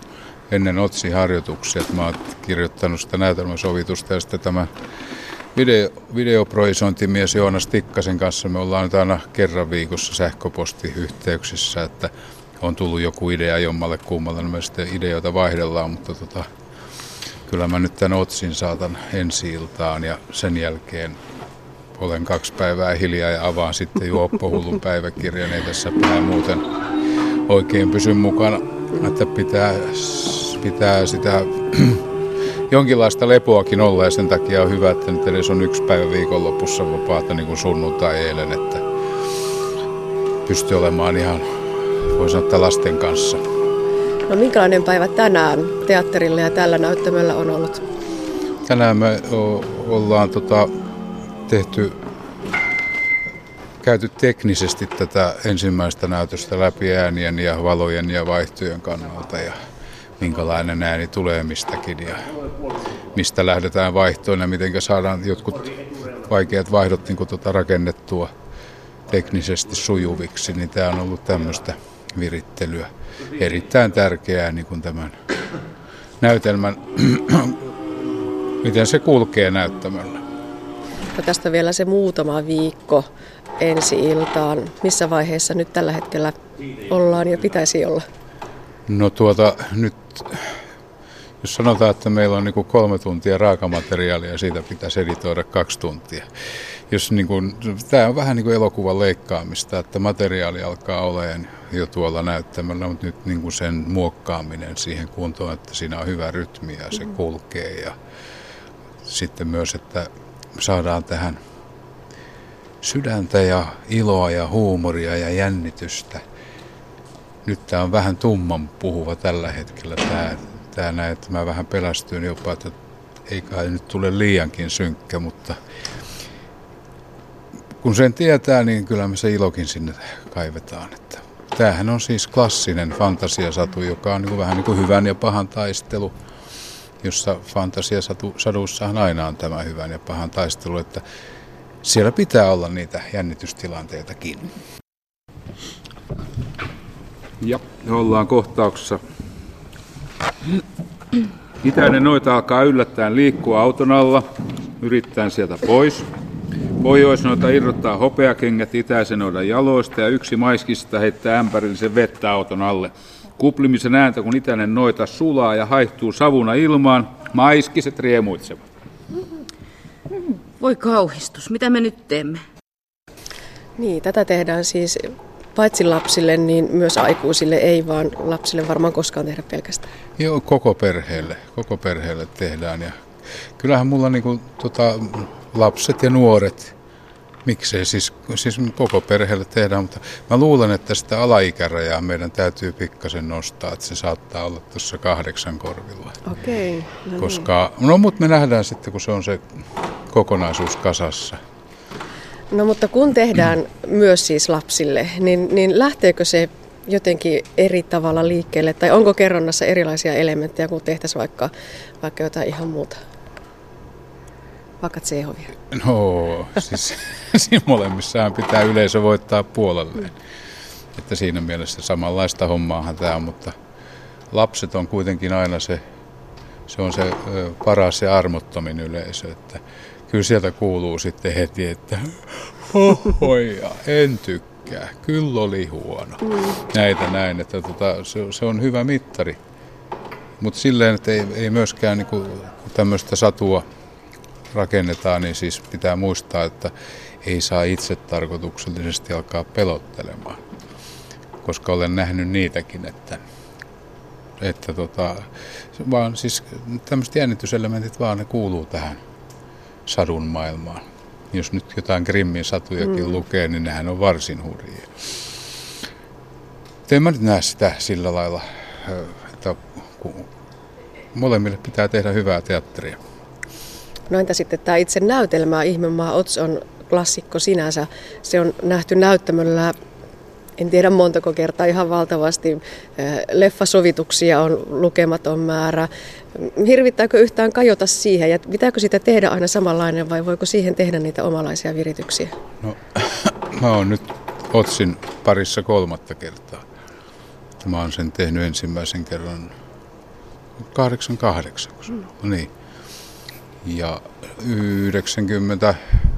ennen Otsi-harjoituksia, mä oon kirjoittanut sitä näytelmäsovitusta ja sitten tämä video, videoproisointimies Joonas Tikkasen kanssa me ollaan nyt aina kerran viikossa sähköpostiyhteyksissä, että on tullut joku idea jommalle kummalle, niin me sitten ideoita vaihdellaan, mutta tota, kyllä mä nyt tämän Otsin saatan ensi iltaan ja sen jälkeen olen kaksi päivää hiljaa ja avaan sitten Juoppohullun päiväkirjan, ei tässä pää muuten oikein pysy mukana, että pitää pitää sitä [clears throat] jonkinlaista lepoakin olla ja sen takia on hyvä, että nyt edes on yksi päivä viikonlopussa vapaata niin kuin sunnuntai eilen, että pystyy olemaan ihan, voi sanoa, että lasten kanssa. No minkälainen päivä tänään teatterilla ja tällä näyttämöllä on ollut? Tänään me ollaan tota, tehty käyty teknisesti tätä ensimmäistä näytöstä läpi äänien ja valojen ja vaihtojen kannalta ja minkälainen ääni tulee mistäkin ja mistä lähdetään vaihtoon ja miten saadaan jotkut vaikeat vaihdot niin tuota rakennettua teknisesti sujuviksi, niin tämä on ollut tämmöistä virittelyä. Erittäin tärkeää niin kuin tämän näytelmän, miten se kulkee näyttämällä. Ja tästä vielä se muutama viikko ensi iltaan. Missä vaiheessa nyt tällä hetkellä ollaan ja pitäisi olla? No tuota, nyt jos sanotaan, että meillä on niin kuin kolme tuntia raakamateriaalia ja siitä pitäisi editoida kaksi tuntia. Jos niin kuin, tämä on vähän niin kuin elokuvan leikkaamista, että materiaali alkaa olemaan jo tuolla näyttämällä, mutta nyt niin kuin sen muokkaaminen siihen kuntoon, että siinä on hyvä rytmi ja se kulkee. Ja sitten myös, että saadaan tähän sydäntä ja iloa ja huumoria ja jännitystä – nyt tämä on vähän tumman puhuva tällä hetkellä tämä, tämä näin, että mä vähän pelästyin jopa, että ei kai nyt tule liiankin synkkä, mutta kun sen tietää, niin kyllä me se ilokin sinne kaivetaan. Että tämähän on siis klassinen fantasiasatu, joka on niin kuin vähän niin kuin hyvän ja pahan taistelu, jossa fantasiasadussahan aina on tämä hyvän ja pahan taistelu, että siellä pitää olla niitä jännitystilanteitakin. Ja ollaan kohtauksessa. Itäinen noita alkaa yllättäen liikkua auton alla, yrittäen sieltä pois. Pohjoisnoita irrottaa hopeakengät itäisen noidan jaloista ja yksi maiskista heittää ämpärillisen vettä auton alle. Kuplimisen ääntä, kun itäinen noita sulaa ja haihtuu savuna ilmaan, maiskiset riemuitsevat. Voi kauhistus, mitä me nyt teemme? Niin, tätä tehdään siis paitsi lapsille, niin myös aikuisille, ei vaan lapsille varmaan koskaan tehdä pelkästään. Joo, koko perheelle, koko perheelle tehdään. Ja kyllähän mulla niinku, tota, lapset ja nuoret, miksei siis, siis koko perheelle tehdään, mutta mä luulen, että sitä alaikärajaa meidän täytyy pikkasen nostaa, että se saattaa olla tuossa kahdeksan korvilla. Okei. Okay, no Koska, no mutta me nähdään sitten, kun se on se kokonaisuus kasassa. No mutta kun tehdään myös siis lapsille, niin, niin lähteekö se jotenkin eri tavalla liikkeelle? Tai onko kerronnassa erilaisia elementtejä, kun tehtäisiin vaikka, vaikka jotain ihan muuta? Vaikka Tsehovia. No, siis [laughs] siinä molemmissahan pitää yleisö voittaa puolelleen. Mm. Että siinä mielessä samanlaista hommaahan tämä on, mutta lapset on kuitenkin aina se, se on se paras ja armottomin yleisö. Että kyllä sieltä kuuluu sitten heti, että hohoja, en tykkää, kyllä oli huono. Mm. Näitä näin, että tota, se, se on hyvä mittari. Mutta silleen, että ei, ei myöskään niinku, tämmöistä satua rakennetaan, niin siis pitää muistaa, että ei saa itse tarkoituksellisesti alkaa pelottelemaan. Koska olen nähnyt niitäkin, että, että tota, vaan siis tämmöiset jännityselementit vaan ne kuuluu tähän sadun maailmaan. Jos nyt jotain Grimmin satujakin mm. lukee, niin nehän on varsin hurjia. En mä nyt näe sitä sillä lailla, että molemmille pitää tehdä hyvää teatteria. No entä sitten tämä itse näytelmä, Ihmemaa Ots on klassikko sinänsä. Se on nähty näyttämöllä en tiedä montako kertaa, ihan valtavasti. Leffasovituksia on lukematon määrä. Hirvittääkö yhtään kajota siihen ja pitääkö sitä tehdä aina samanlainen vai voiko siihen tehdä niitä omalaisia virityksiä? No, [clears throat] mä oon nyt Otsin parissa kolmatta kertaa. Mä oon sen tehnyt ensimmäisen kerran 88, mm. no niin. Ja 90,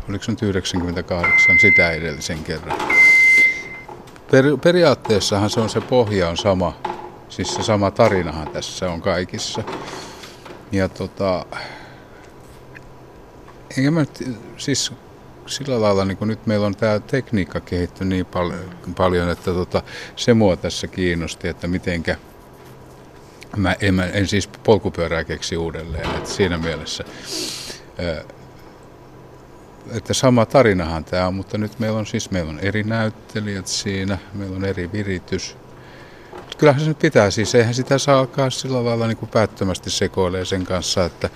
oliko se nyt 98, sitä edellisen kerran. Per, periaatteessahan se on se pohja on sama, siis se sama tarinahan tässä on kaikissa. Ja tota, enkä mä nyt, siis sillä lailla niin kun nyt meillä on tämä tekniikka kehittynyt niin pal- paljon, että tota, se mua tässä kiinnosti, että mitenkä mä en, mä en siis polkupyörää keksi uudelleen, että siinä mielessä että sama tarinahan tämä on, mutta nyt meillä on siis meillä on eri näyttelijät siinä, meillä on eri viritys. Kyllähän se nyt pitää siis, eihän sitä saa alkaa sillä lailla niin kuin päättömästi sekoilee sen kanssa, että,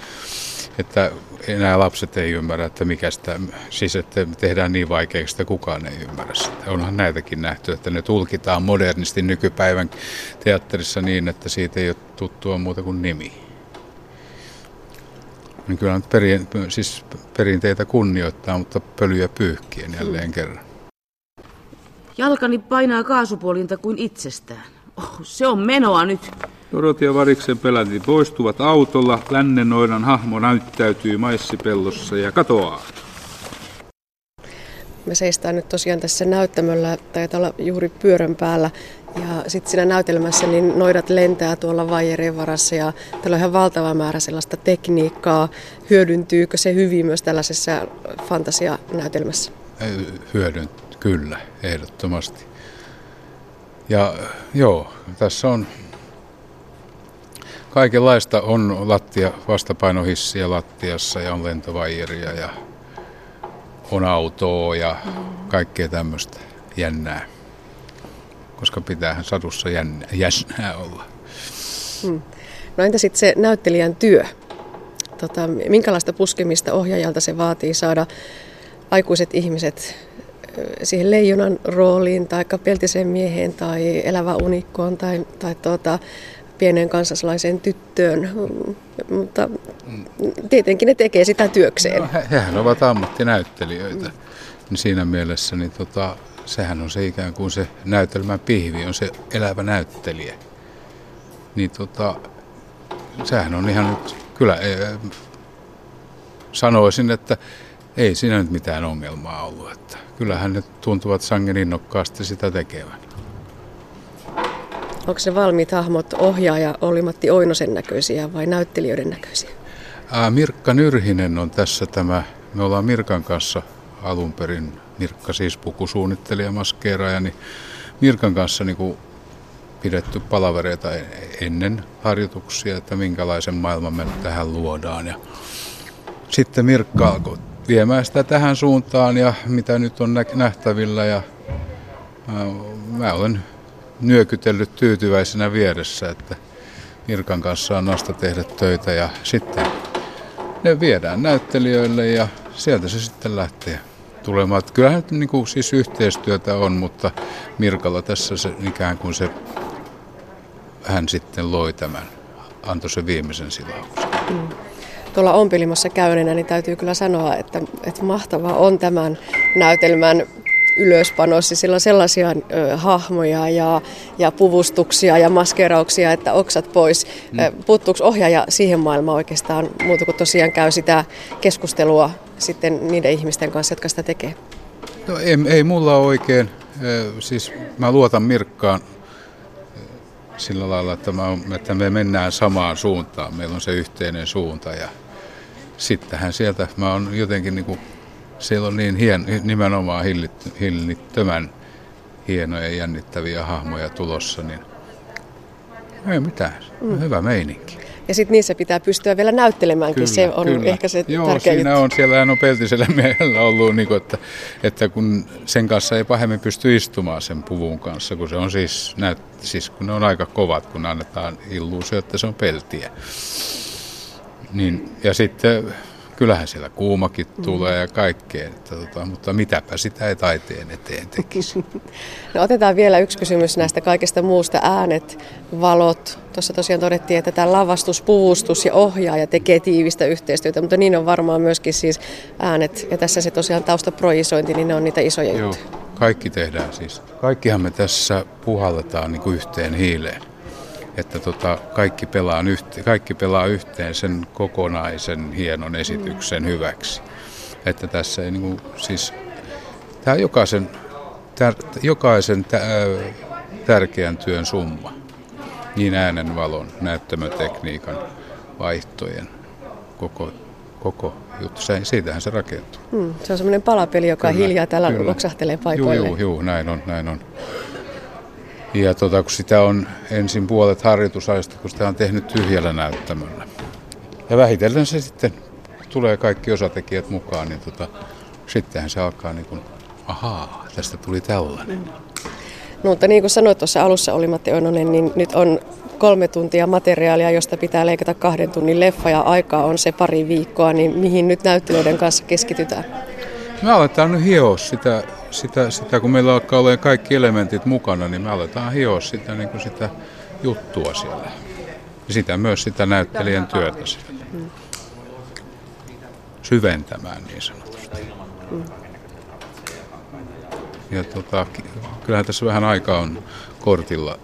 että enää lapset ei ymmärrä, että mikä sitä, siis että tehdään niin vaikeaksi, että kukaan ei ymmärrä sitä. Onhan näitäkin nähty, että ne tulkitaan modernisti nykypäivän teatterissa niin, että siitä ei ole tuttua muuta kuin nimi niin kyllä nyt perin, siis perinteitä kunnioittaa, mutta pölyjä pyyhkien jälleen mm. kerran. Jalkani painaa kaasupuolinta kuin itsestään. Oh, se on menoa nyt. Dorot ja Variksen peläti poistuvat autolla. Lännenoidan hahmo näyttäytyy maissipellossa ja katoaa. Me seistään nyt tosiaan tässä näyttämöllä, taitaa olla juuri pyörän päällä. Ja sitten siinä näytelmässä niin noidat lentää tuolla vaijerien varassa ja täällä on ihan valtava määrä sellaista tekniikkaa. Hyödyntyykö se hyvin myös tällaisessa fantasianäytelmässä? Hyödyn, kyllä, ehdottomasti. Ja joo, tässä on kaikenlaista on lattia, vastapainohissiä lattiassa ja on lentovaijeria ja on autoa ja kaikkea tämmöistä jännää. Koska pitäähän sadussa jännää, olla. Hmm. No entä sitten se näyttelijän työ? Tota, minkälaista puskemista ohjaajalta se vaatii saada aikuiset ihmiset siihen leijonan rooliin tai peltiseen mieheen tai elävä unikkoon tai, tai tuota, pienen kansaslaisen tyttöön, mutta tietenkin ne tekee sitä työkseen. No, he, hehän ovat ammattinäyttelijöitä, niin siinä mielessä niin tota, sehän on se ikään kuin se näytelmän pihvi, on se elävä näyttelijä. Niin tota, sehän on ihan nyt, kyllä e, sanoisin, että ei siinä nyt mitään ongelmaa ollut. Että kyllähän ne tuntuvat sangen innokkaasti sitä tekevän. Onko se valmiit hahmot ohjaaja Olli-Matti Oinosen näköisiä vai näyttelijöiden näköisiä? Ää, Mirkka Nyrhinen on tässä tämä, me ollaan Mirkan kanssa alun perin, Mirkka siis pukusuunnittelija, maskeeraaja, niin Mirkan kanssa niin kuin pidetty palavereita ennen harjoituksia, että minkälaisen maailman me tähän luodaan. Ja sitten Mirkka alkoi viemään sitä tähän suuntaan ja mitä nyt on nähtävillä ja mä olen nyökytellyt tyytyväisenä vieressä, että Mirkan kanssa on nasta tehdä töitä ja sitten ne viedään näyttelijöille ja sieltä se sitten lähtee tulemaan. Että kyllähän nyt niin kuin, siis yhteistyötä on, mutta Mirkalla tässä se ikään kuin se, hän sitten loi tämän, antoi se viimeisen silauksen. Mm tuolla ompelimassa käyneenä, niin täytyy kyllä sanoa, että, että mahtavaa on tämän näytelmän ylöspanossi. Sillä on sellaisia ö, hahmoja ja, ja puvustuksia ja maskerauksia, että oksat pois. Mm. Puuttuuko ohjaaja siihen maailmaan oikeastaan muuta kuin tosiaan käy sitä keskustelua sitten niiden ihmisten kanssa, jotka sitä tekee? No ei, ei mulla oikein. Siis mä luotan Mirkkaan sillä lailla, että, mä, että me mennään samaan suuntaan. Meillä on se yhteinen suunta ja sittenhän sieltä mä oon jotenkin niin kuin, siellä on niin hien, nimenomaan hillit, hillittömän hienoja ja jännittäviä hahmoja tulossa, niin ei mitään, mm. hyvä meininki. Ja sitten niissä pitää pystyä vielä näyttelemäänkin, kyllä, se on kyllä. ehkä se Joo, tärkeä siinä juttu. on, siellähän on peltisellä [laughs] miehellä ollut, niin kuin, että, että kun sen kanssa ei pahemmin pysty istumaan sen puvun kanssa, kun se on siis, näyt, siis kun ne on aika kovat, kun annetaan illuusio, että se on peltiä. Niin, ja sitten kyllähän siellä kuumakin mm. tulee ja kaikkea, että, tota, mutta mitäpä sitä ei taiteen eteen tekisi. [laughs] No otetaan vielä yksi kysymys näistä kaikista muusta. Äänet, valot. Tuossa tosiaan todettiin, että tämä lavastus, puvustus ja ohjaaja tekee tiivistä yhteistyötä, mutta niin on varmaan myöskin siis äänet ja tässä se tosiaan taustaprojisointi, niin ne on niitä isoja Joo, juttuja. kaikki tehdään siis. Kaikkihan me tässä puhalletaan niin kuin yhteen hiileen että tota, kaikki, pelaa yhteen, kaikki pelaa yhteen sen kokonaisen hienon esityksen hyväksi. Että tässä ei niin kuin, siis, tämä jokaisen, tär, jokaisen tä, tärkeän työn summa. Niin äänen, valon, näyttämötekniikan, vaihtojen, koko, koko juttu. Se, siitähän se rakentuu. Hmm, se on semmoinen palapeli, joka kyllä, hiljaa täällä kyllä. loksahtelee paikoille. Joo, joo, joo, näin on, näin on. Ja tota, kun sitä on ensin puolet harjoitusajasta, kun sitä on tehnyt tyhjällä näyttämöllä. Ja vähitellen se sitten tulee kaikki osatekijät mukaan, niin tota, sittenhän se alkaa niin kuin, ahaa, tästä tuli tällainen. No, mutta niin kuin sanoit tuossa alussa oli Matti Oinonen, niin nyt on kolme tuntia materiaalia, josta pitää leikata kahden tunnin leffa ja aikaa on se pari viikkoa, niin mihin nyt näyttelijöiden kanssa keskitytään? Me aletaan nyt hioa sitä, sitä, sitä, kun meillä alkaa olla kaikki elementit mukana, niin me aletaan hioa sitä, niin kuin sitä juttua siellä. Ja sitä myös sitä näyttelijän työtä siellä. Syventämään niin sanotusti. Ja tota, kyllähän tässä vähän aikaa on kortilla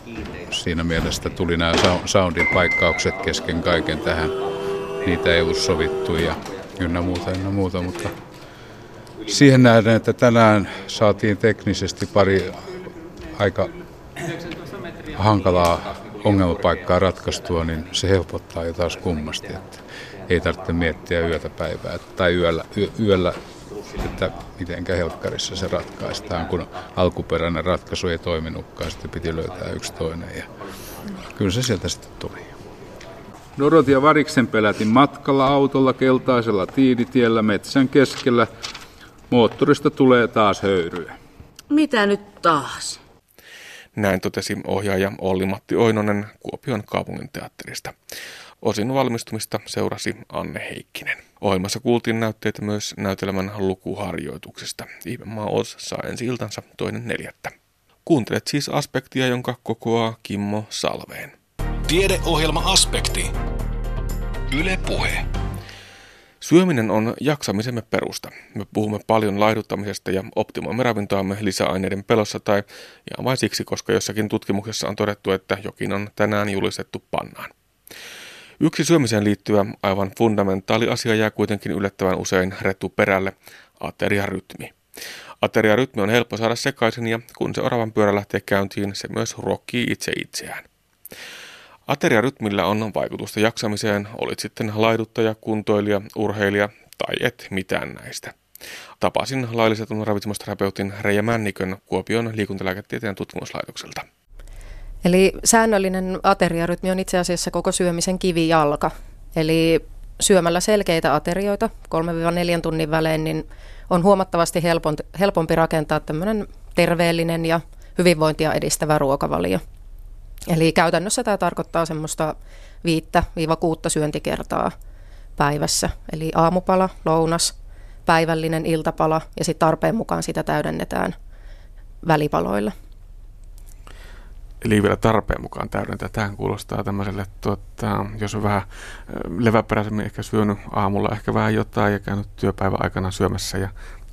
siinä mielessä, tuli nämä soundin paikkaukset kesken kaiken tähän. Niitä ei ollut sovittu ja ynnä muuta, ynnä muuta, mutta siihen nähden, että tänään saatiin teknisesti pari aika hankalaa ongelmapaikkaa ratkaistua, niin se helpottaa jo taas kummasti, että ei tarvitse miettiä yötä päivää tai yöllä, yö, yöllä että miten helkkarissa se ratkaistaan, kun alkuperäinen ratkaisu ei toiminutkaan, sitten piti löytää yksi toinen ja kyllä se sieltä sitten tuli. Dorot ja Variksen pelätin matkalla autolla keltaisella tiiditiellä metsän keskellä Moottorista tulee taas höyryä. Mitä nyt taas? Näin totesi ohjaaja Olli-Matti Oinonen Kuopion kaupungin teatterista. Osin valmistumista seurasi Anne Heikkinen. Ohjelmassa kuultiin näytteitä myös näytelmän lukuharjoituksista. Ihmemaa Oz saa ensi iltansa toinen neljättä. Kuuntelet siis aspektia, jonka kokoaa Kimmo Salveen. Tiedeohjelma Aspekti. Yle Puhe. Syöminen on jaksamisemme perusta. Me puhumme paljon laihduttamisesta ja optimoimme ravintoamme lisäaineiden pelossa tai ihan vain siksi, koska jossakin tutkimuksessa on todettu, että jokin on tänään julistettu pannaan. Yksi syömiseen liittyvä aivan fundamentaali asia jää kuitenkin yllättävän usein retu perälle, ateriarytmi. Ateriarytmi on helppo saada sekaisin ja kun se oravan pyörä lähtee käyntiin, se myös ruokkii itse itseään. Ateriarytmillä on vaikutusta jaksamiseen, olit sitten laiduttaja, kuntoilija, urheilija tai et mitään näistä. Tapasin laillisetun ravitsemusterapeutin Reija Männikön Kuopion liikuntalääketieteen tutkimuslaitokselta. Eli säännöllinen ateriarytmi on itse asiassa koko syömisen kivijalka. Eli syömällä selkeitä aterioita 3-4 tunnin välein, niin on huomattavasti helpompi rakentaa tämmöinen terveellinen ja hyvinvointia edistävä ruokavalio. Eli käytännössä tämä tarkoittaa semmoista 5-6 syöntikertaa päivässä. Eli aamupala, lounas, päivällinen iltapala ja sitten tarpeen mukaan sitä täydennetään välipaloilla. Eli vielä tarpeen mukaan täydentää. Tähän kuulostaa tämmöiselle, tuota, jos on vähän leväperäisemmin ehkä syönyt aamulla ehkä vähän jotain ja käynyt työpäivän aikana syömässä ja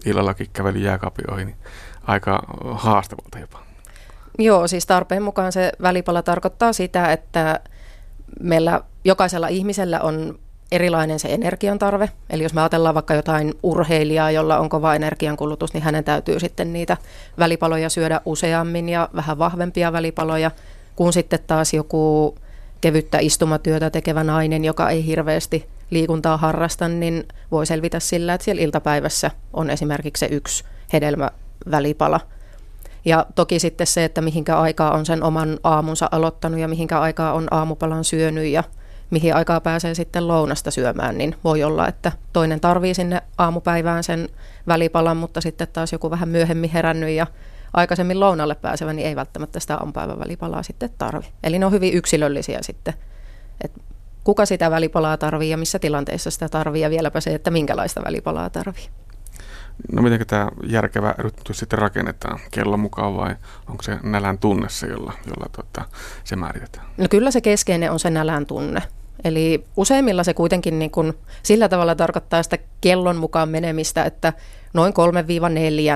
illallakin käveli jääkaapin ohi, niin aika haastavalta jopa. Joo, siis tarpeen mukaan se välipala tarkoittaa sitä, että meillä jokaisella ihmisellä on erilainen se energian tarve. Eli jos me ajatellaan vaikka jotain urheilijaa, jolla on kova energiankulutus, niin hänen täytyy sitten niitä välipaloja syödä useammin ja vähän vahvempia välipaloja, kun sitten taas joku kevyttä istumatyötä tekevä nainen, joka ei hirveästi liikuntaa harrasta, niin voi selvitä sillä, että siellä iltapäivässä on esimerkiksi se yksi hedelmävälipala – ja toki sitten se, että mihinkä aikaa on sen oman aamunsa aloittanut ja mihinkä aikaa on aamupalan syönyt ja mihin aikaa pääsee sitten lounasta syömään, niin voi olla, että toinen tarvii sinne aamupäivään sen välipalan, mutta sitten taas joku vähän myöhemmin herännyt ja aikaisemmin lounalle pääsevä, niin ei välttämättä sitä aamupäivän välipalaa sitten tarvi. Eli ne on hyvin yksilöllisiä sitten, että kuka sitä välipalaa tarvii ja missä tilanteissa sitä tarvii ja vieläpä se, että minkälaista välipalaa tarvii. No miten tämä järkevä rytmitys sitten rakennetaan? Kellon mukaan vai onko se nälän tunne se, jolla, jolla tota, se määritetään? No kyllä se keskeinen on se nälän tunne. Eli useimmilla se kuitenkin niin kuin sillä tavalla tarkoittaa sitä kellon mukaan menemistä, että noin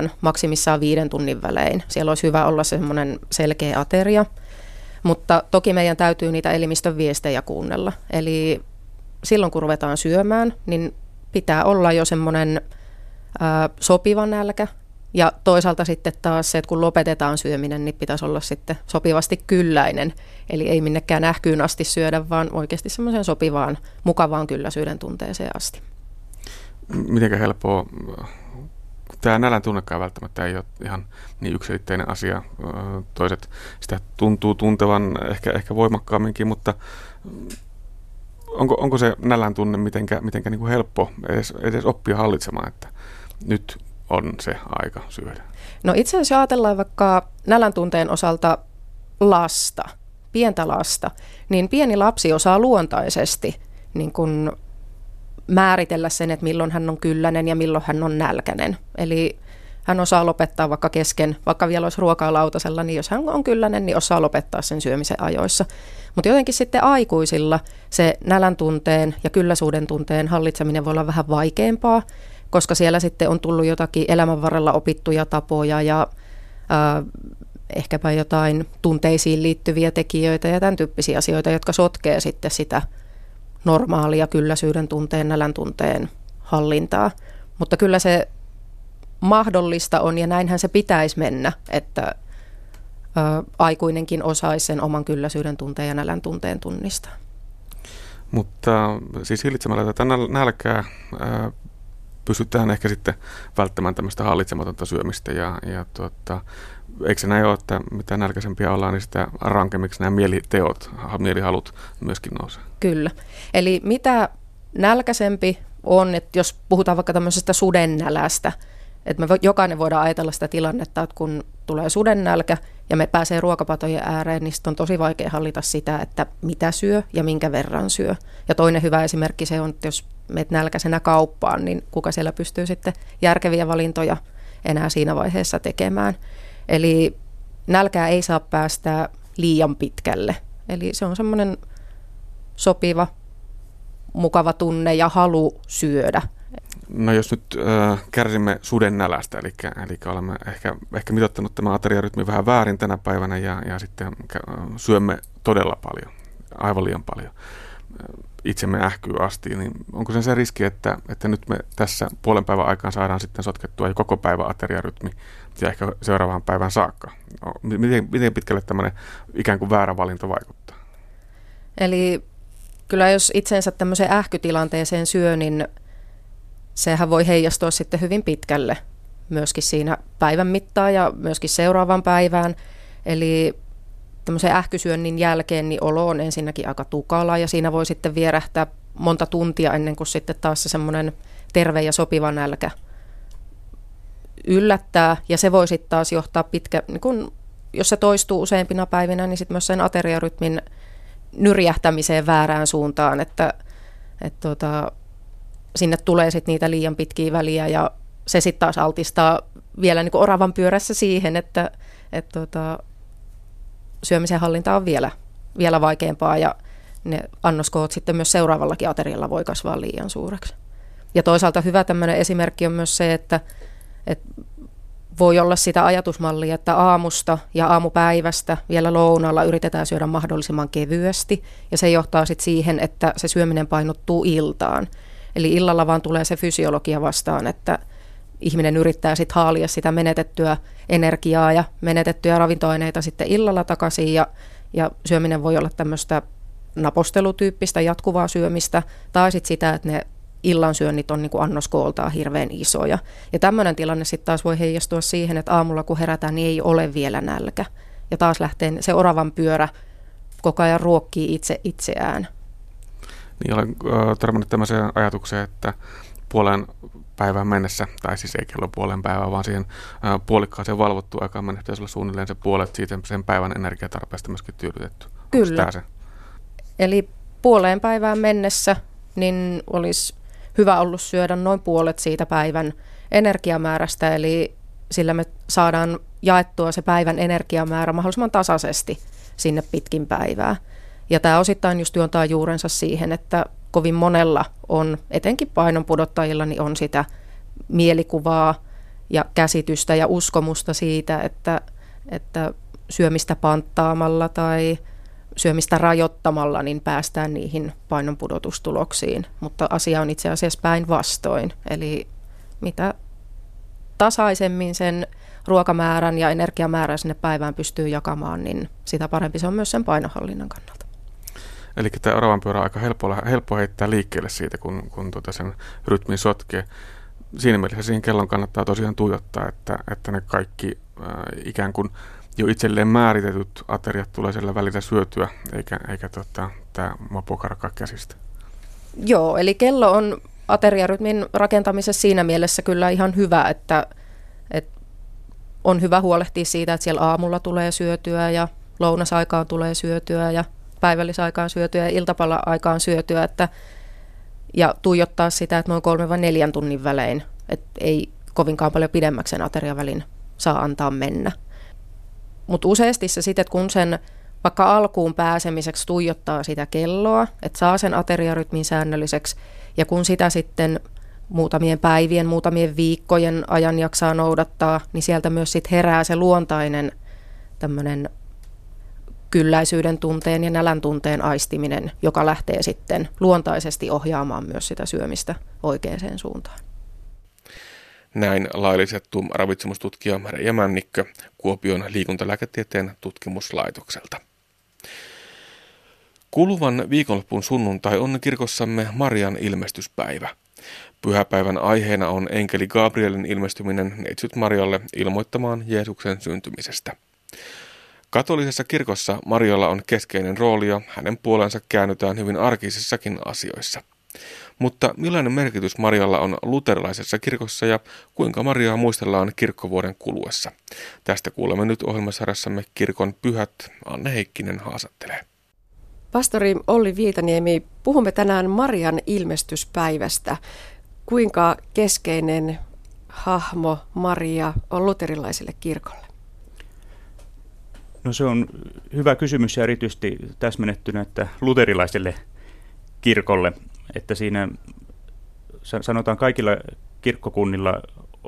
3-4, maksimissaan viiden tunnin välein. Siellä olisi hyvä olla semmoinen selkeä ateria, mutta toki meidän täytyy niitä elimistön viestejä kuunnella. Eli silloin kun ruvetaan syömään, niin pitää olla jo semmoinen – sopiva nälkä. Ja toisaalta sitten taas se, että kun lopetetaan syöminen, niin pitäisi olla sitten sopivasti kylläinen. Eli ei minnekään ähkyyn asti syödä, vaan oikeasti semmoiseen sopivaan, mukavaan kylläisyyden tunteeseen asti. Mitenkä helppoa, tämä nälän tunnekaan välttämättä ei ole ihan niin yksilitteinen asia. Toiset sitä tuntuu tuntevan ehkä, ehkä voimakkaamminkin, mutta onko, onko se nälän tunne mitenkä, mitenkä niin kuin helppo edes, edes oppia hallitsemaan, että nyt on se aika syödä? No itse asiassa ajatellaan vaikka nälän tunteen osalta lasta, pientä lasta, niin pieni lapsi osaa luontaisesti niin kuin määritellä sen, että milloin hän on kylläinen ja milloin hän on nälkäinen. Eli hän osaa lopettaa vaikka kesken, vaikka vielä olisi ruokaa lautasella, niin jos hän on kylläinen, niin osaa lopettaa sen syömisen ajoissa. Mutta jotenkin sitten aikuisilla se nälän tunteen ja kylläisuuden tunteen hallitseminen voi olla vähän vaikeampaa, koska siellä sitten on tullut jotakin elämän varrella opittuja tapoja ja äh, ehkäpä jotain tunteisiin liittyviä tekijöitä ja tämän tyyppisiä asioita, jotka sotkee sitten sitä normaalia kylläisyyden tunteen, nälän tunteen hallintaa. Mutta kyllä se mahdollista on ja näinhän se pitäisi mennä, että ö, aikuinenkin osaisi sen oman kylläisyyden tunteen ja nälän tunteen tunnistaa. Mutta siis hillitsemällä tätä nälkää pystytään ehkä sitten välttämään tämmöistä hallitsematonta syömistä ja, ja tuota, eikö se näin ole, että mitä nälkäisempiä ollaan, niin sitä rankemmiksi nämä mieliteot, mielihalut myöskin nousee? Kyllä. Eli mitä nälkäisempi on, että jos puhutaan vaikka tämmöisestä sudennälästä, että me jokainen voidaan ajatella sitä tilannetta, että kun tulee sudennälkä ja me pääsee ruokapatojen ääreen, niin on tosi vaikea hallita sitä, että mitä syö ja minkä verran syö. Ja toinen hyvä esimerkki se on, että jos menet nälkäisenä kauppaan, niin kuka siellä pystyy sitten järkeviä valintoja enää siinä vaiheessa tekemään. Eli nälkää ei saa päästää liian pitkälle. Eli se on semmoinen sopiva mukava tunne ja halu syödä. No jos nyt äh, kärsimme suden nälästä, eli, eli olemme ehkä, ehkä mitottanut tämä ateriarytmi vähän väärin tänä päivänä ja, ja sitten syömme todella paljon, aivan liian paljon itsemme ähkyy asti, niin onko se se riski, että, että nyt me tässä puolen päivän aikaan saadaan sitten sotkettua jo koko päivä ateriarytmi ja ehkä seuraavaan päivän saakka? Miten, miten pitkälle tämmöinen ikään kuin väärä valinta vaikuttaa? Eli kyllä jos itsensä tämmöiseen ähkytilanteeseen syö, niin sehän voi heijastua sitten hyvin pitkälle myöskin siinä päivän mittaan ja myöskin seuraavan päivään. Eli tämmöisen ähkysyönnin jälkeen niin olo on ensinnäkin aika tukala ja siinä voi sitten vierähtää monta tuntia ennen kuin sitten taas se semmoinen terve ja sopiva nälkä yllättää ja se voi sitten taas johtaa pitkä, niin kun, jos se toistuu useimpina päivinä, niin sitten myös sen ateriarytmin nyrjähtämiseen väärään suuntaan, että, että tuota, sinne tulee sitten niitä liian pitkiä väliä ja se sitten taas altistaa vielä niin oravan pyörässä siihen, että, että tuota, syömisen hallinta on vielä, vielä vaikeampaa ja ne annoskoot sitten myös seuraavallakin aterialla voi kasvaa liian suureksi. Ja toisaalta hyvä tämmöinen esimerkki on myös se, että, että voi olla sitä ajatusmallia, että aamusta ja aamupäivästä vielä lounalla yritetään syödä mahdollisimman kevyesti ja se johtaa sitten siihen, että se syöminen painottuu iltaan. Eli illalla vaan tulee se fysiologia vastaan, että ihminen yrittää sitten haalia sitä menetettyä energiaa ja menetettyjä ravintoaineita sitten illalla takaisin ja, ja syöminen voi olla tämmöistä napostelutyyppistä jatkuvaa syömistä tai sitten sitä, että ne illan syönnit on niin kuin annoskooltaan hirveän isoja. Ja tämmöinen tilanne sitten taas voi heijastua siihen, että aamulla kun herätään, niin ei ole vielä nälkä. Ja taas lähtee se oravan pyörä koko ajan ruokkii itse itseään. Niin olen äh, törmännyt tämmöiseen ajatukseen, että puolen päivään mennessä, tai siis ei kello puolen päivää, vaan siihen puolikkaaseen valvottuun aikaan mennessä pitäisi olla suunnilleen se puolet siitä sen päivän energiatarpeesta myöskin tyydytetty. Kyllä. Se? Eli puoleen päivään mennessä niin olisi hyvä ollut syödä noin puolet siitä päivän energiamäärästä, eli sillä me saadaan jaettua se päivän energiamäärä mahdollisimman tasaisesti sinne pitkin päivää. Ja tämä osittain just juontaa juurensa siihen, että kovin monella on, etenkin painon pudottajilla, niin on sitä mielikuvaa ja käsitystä ja uskomusta siitä, että, että syömistä panttaamalla tai syömistä rajoittamalla niin päästään niihin painonpudotustuloksiin, mutta asia on itse asiassa päinvastoin. Eli mitä tasaisemmin sen ruokamäärän ja energiamäärän sinne päivään pystyy jakamaan, niin sitä parempi se on myös sen painohallinnan kannalta. Eli tämä oravan pyörä on aika helppo, helppo heittää liikkeelle siitä, kun, kun tuota sen rytmin sotkee. Siinä mielessä siihen kellon kannattaa tosiaan tuijottaa, että, että ne kaikki äh, ikään kuin jo itselleen määritetyt ateriat tulee sillä välillä syötyä, eikä, eikä tota, tämä mopo karkaa käsistä. Joo, eli kello on ateriarytmin rakentamisessa siinä mielessä kyllä ihan hyvä, että, että on hyvä huolehtia siitä, että siellä aamulla tulee syötyä ja lounasaikaan tulee syötyä ja päivällisaikaan syötyä ja iltapala-aikaan syötyä, että, ja tuijottaa sitä, että noin kolme vai neljän tunnin välein, että ei kovinkaan paljon pidemmäksi sen ateriavälin saa antaa mennä. Mutta useasti se sitten, että kun sen vaikka alkuun pääsemiseksi tuijottaa sitä kelloa, että saa sen ateriarytmin säännölliseksi, ja kun sitä sitten muutamien päivien, muutamien viikkojen ajan jaksaa noudattaa, niin sieltä myös sitten herää se luontainen tämmöinen kylläisyyden tunteen ja nälän tunteen aistiminen, joka lähtee sitten luontaisesti ohjaamaan myös sitä syömistä oikeaan suuntaan. Näin laillisettu ravitsemustutkija Reija Männikkö Kuopion liikuntalääketieteen tutkimuslaitokselta. Kuluvan viikonlopun sunnuntai on kirkossamme Marian ilmestyspäivä. Pyhäpäivän aiheena on enkeli Gabrielin ilmestyminen neitsyt Marjalle ilmoittamaan Jeesuksen syntymisestä. Katolisessa kirkossa Marjalla on keskeinen rooli ja hänen puolensa käännytään hyvin arkisissakin asioissa. Mutta millainen merkitys Marjalla on luterilaisessa kirkossa ja kuinka Mariaa muistellaan kirkkovuoden kuluessa? Tästä kuulemme nyt ohjelmasarjassamme Kirkon pyhät. Anne Heikkinen haastattelee. Pastori Olli Viitaniemi, puhumme tänään Marian ilmestyspäivästä. Kuinka keskeinen hahmo Maria on luterilaiselle kirkolle? No se on hyvä kysymys ja erityisesti täsmennettynä, että luterilaiselle kirkolle. että siinä sanotaan kaikilla kirkkokunnilla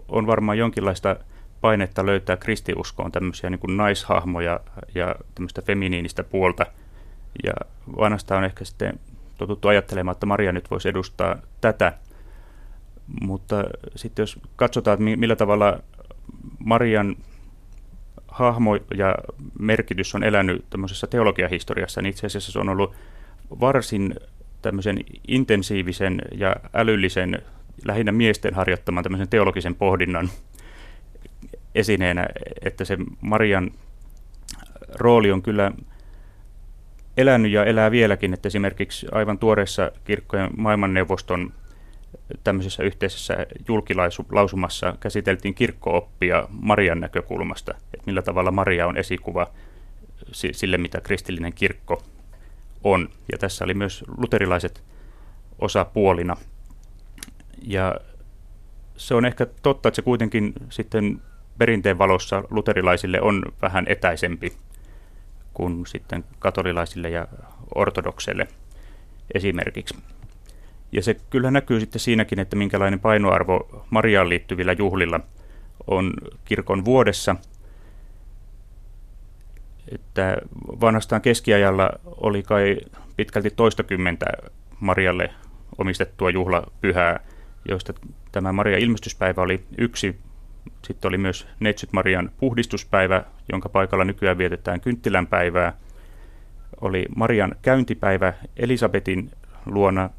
on varmaan jonkinlaista painetta löytää kristiuskoon tämmöisiä niin kuin naishahmoja ja tämmöistä feminiinistä puolta. Ja vanhasta on ehkä sitten totuttu ajattelemaan, että Maria nyt voisi edustaa tätä. Mutta sitten jos katsotaan, että millä tavalla Marian hahmo ja merkitys on elänyt tämmöisessä teologiahistoriassa, niin itse asiassa se on ollut varsin tämmöisen intensiivisen ja älyllisen, lähinnä miesten harjoittaman tämmöisen teologisen pohdinnan esineenä, että se Marian rooli on kyllä elänyt ja elää vieläkin, että esimerkiksi aivan tuoreessa kirkkojen maailmanneuvoston tämmöisessä yhteisessä julkilausumassa käsiteltiin kirkkooppia Marian näkökulmasta, että millä tavalla Maria on esikuva sille, mitä kristillinen kirkko on. Ja tässä oli myös luterilaiset osapuolina. Ja se on ehkä totta, että se kuitenkin sitten perinteen valossa luterilaisille on vähän etäisempi kuin sitten katolilaisille ja ortodokseille esimerkiksi. Ja se kyllä näkyy sitten siinäkin, että minkälainen painoarvo Mariaan liittyvillä juhlilla on kirkon vuodessa. Että vanhastaan keskiajalla oli kai pitkälti toistakymmentä Marialle omistettua juhlapyhää, joista tämä Maria ilmestyspäivä oli yksi. Sitten oli myös Neitsyt Marian puhdistuspäivä, jonka paikalla nykyään vietetään kynttilänpäivää. Oli Marian käyntipäivä Elisabetin luona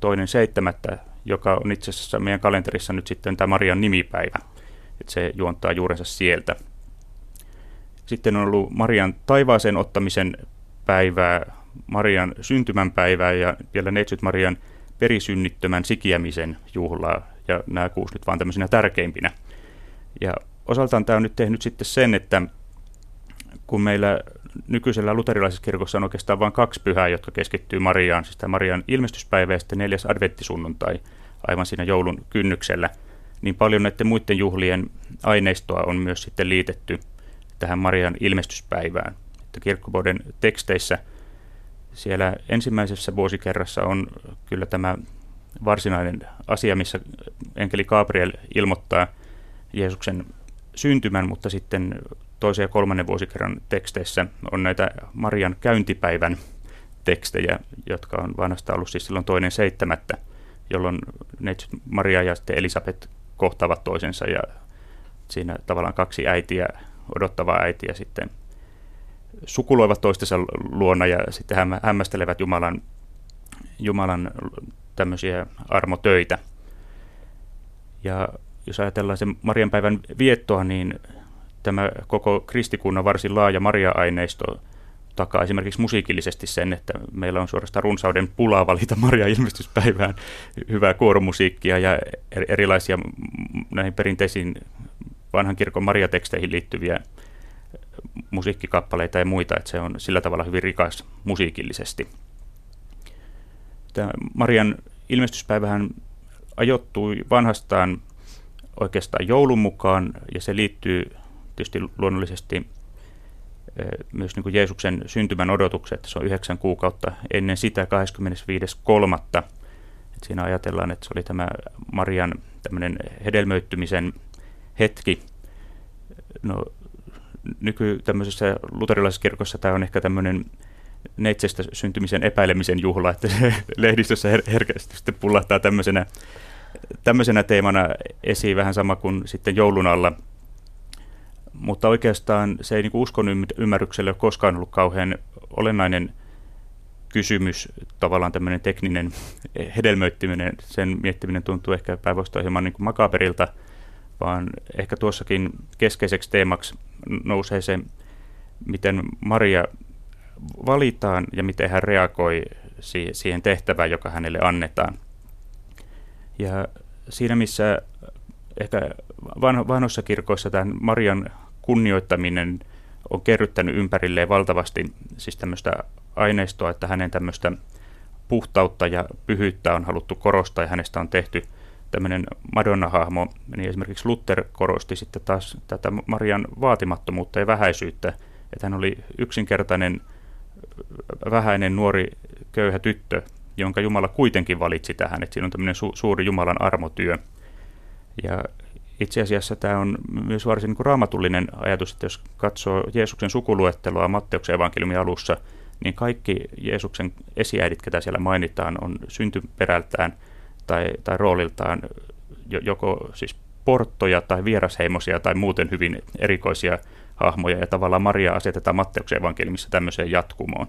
toinen seitsemättä, joka on itse asiassa meidän kalenterissa nyt sitten tämä Marian nimipäivä. Että se juontaa juurensa sieltä. Sitten on ollut Marian taivaaseen ottamisen päivää, Marian syntymäänpäivää ja vielä Neitsyt Marian perisynnittömän sikiämisen juhlaa. Ja nämä kuusi nyt vaan tämmöisinä tärkeimpinä. Ja osaltaan tämä on nyt tehnyt sitten sen, että kun meillä nykyisellä luterilaisessa kirkossa on oikeastaan vain kaksi pyhää, jotka keskittyy Mariaan, siis tämä Marian ilmestyspäivä ja sitten neljäs adventtisunnuntai aivan siinä joulun kynnyksellä, niin paljon näiden muiden juhlien aineistoa on myös sitten liitetty tähän Marian ilmestyspäivään. Että kirkkovuoden teksteissä siellä ensimmäisessä vuosikerrassa on kyllä tämä varsinainen asia, missä enkeli Gabriel ilmoittaa Jeesuksen syntymän, mutta sitten toisen ja kolmannen vuosikerran teksteissä on näitä Marian käyntipäivän tekstejä, jotka on vanhasta ollut siis silloin toinen seitsemättä, jolloin neitsyt Maria ja sitten Elisabet kohtaavat toisensa ja siinä tavallaan kaksi äitiä, odottavaa äitiä sitten sukuloivat toistensa luona ja sitten hämmästelevät Jumalan, Jumalan tämmöisiä armotöitä. Ja jos ajatellaan sen Marian päivän viettoa, niin tämä koko kristikunnan varsin laaja Maria-aineisto takaa esimerkiksi musiikillisesti sen, että meillä on suorastaan runsauden pulaa valita Maria-ilmestyspäivään hyvää kuoromusiikkia ja erilaisia näihin perinteisiin vanhan kirkon Maria-teksteihin liittyviä musiikkikappaleita ja muita, että se on sillä tavalla hyvin rikas musiikillisesti. Tämä Marian ilmestyspäivähän ajoittui vanhastaan oikeastaan joulun mukaan ja se liittyy tietysti luonnollisesti myös niin kuin Jeesuksen syntymän odotukset. Se on yhdeksän kuukautta ennen sitä 25.3. Siinä ajatellaan, että se oli tämä Marian tämmöinen hedelmöittymisen hetki. No, nyky tämmöisessä luterilaisessa kirkossa tämä on ehkä tämmöinen neitsestä syntymisen epäilemisen juhla, että se [laughs] lehdistössä her- herkästi sitten pullahtaa tämmöisenä, tämmöisenä teemana esiin vähän sama kuin sitten joulun alla – mutta oikeastaan se ei niin uskon ymmärrykselle ole koskaan ollut kauhean olennainen kysymys, tavallaan tämmöinen tekninen hedelmöittyminen, sen miettiminen tuntuu ehkä päinvastoin hieman niin makaperilta, vaan ehkä tuossakin keskeiseksi teemaksi nousee se, miten Maria valitaan ja miten hän reagoi siihen tehtävään, joka hänelle annetaan. Ja siinä missä ehkä vanhoissa kirkoissa tämän Marian kunnioittaminen on kerryttänyt ympärilleen valtavasti siis tämmöistä aineistoa, että hänen tämmöistä puhtautta ja pyhyyttä on haluttu korostaa ja hänestä on tehty tämmöinen Madonna-hahmo, niin esimerkiksi Luther korosti sitten taas tätä Marian vaatimattomuutta ja vähäisyyttä, että hän oli yksinkertainen, vähäinen, nuori, köyhä tyttö, jonka Jumala kuitenkin valitsi tähän, että siinä on tämmöinen su- suuri Jumalan armotyö. Ja itse asiassa tämä on myös varsin niin kuin raamatullinen ajatus, että jos katsoo Jeesuksen sukuluetteloa Matteuksen evankeliumin alussa, niin kaikki Jeesuksen esiäidit, ketä siellä mainitaan, on syntyperältään tai, tai rooliltaan joko siis porttoja tai vierasheimosia tai muuten hyvin erikoisia hahmoja, ja tavallaan Maria asetetaan Matteuksen evankeliumissa tämmöiseen jatkumoon.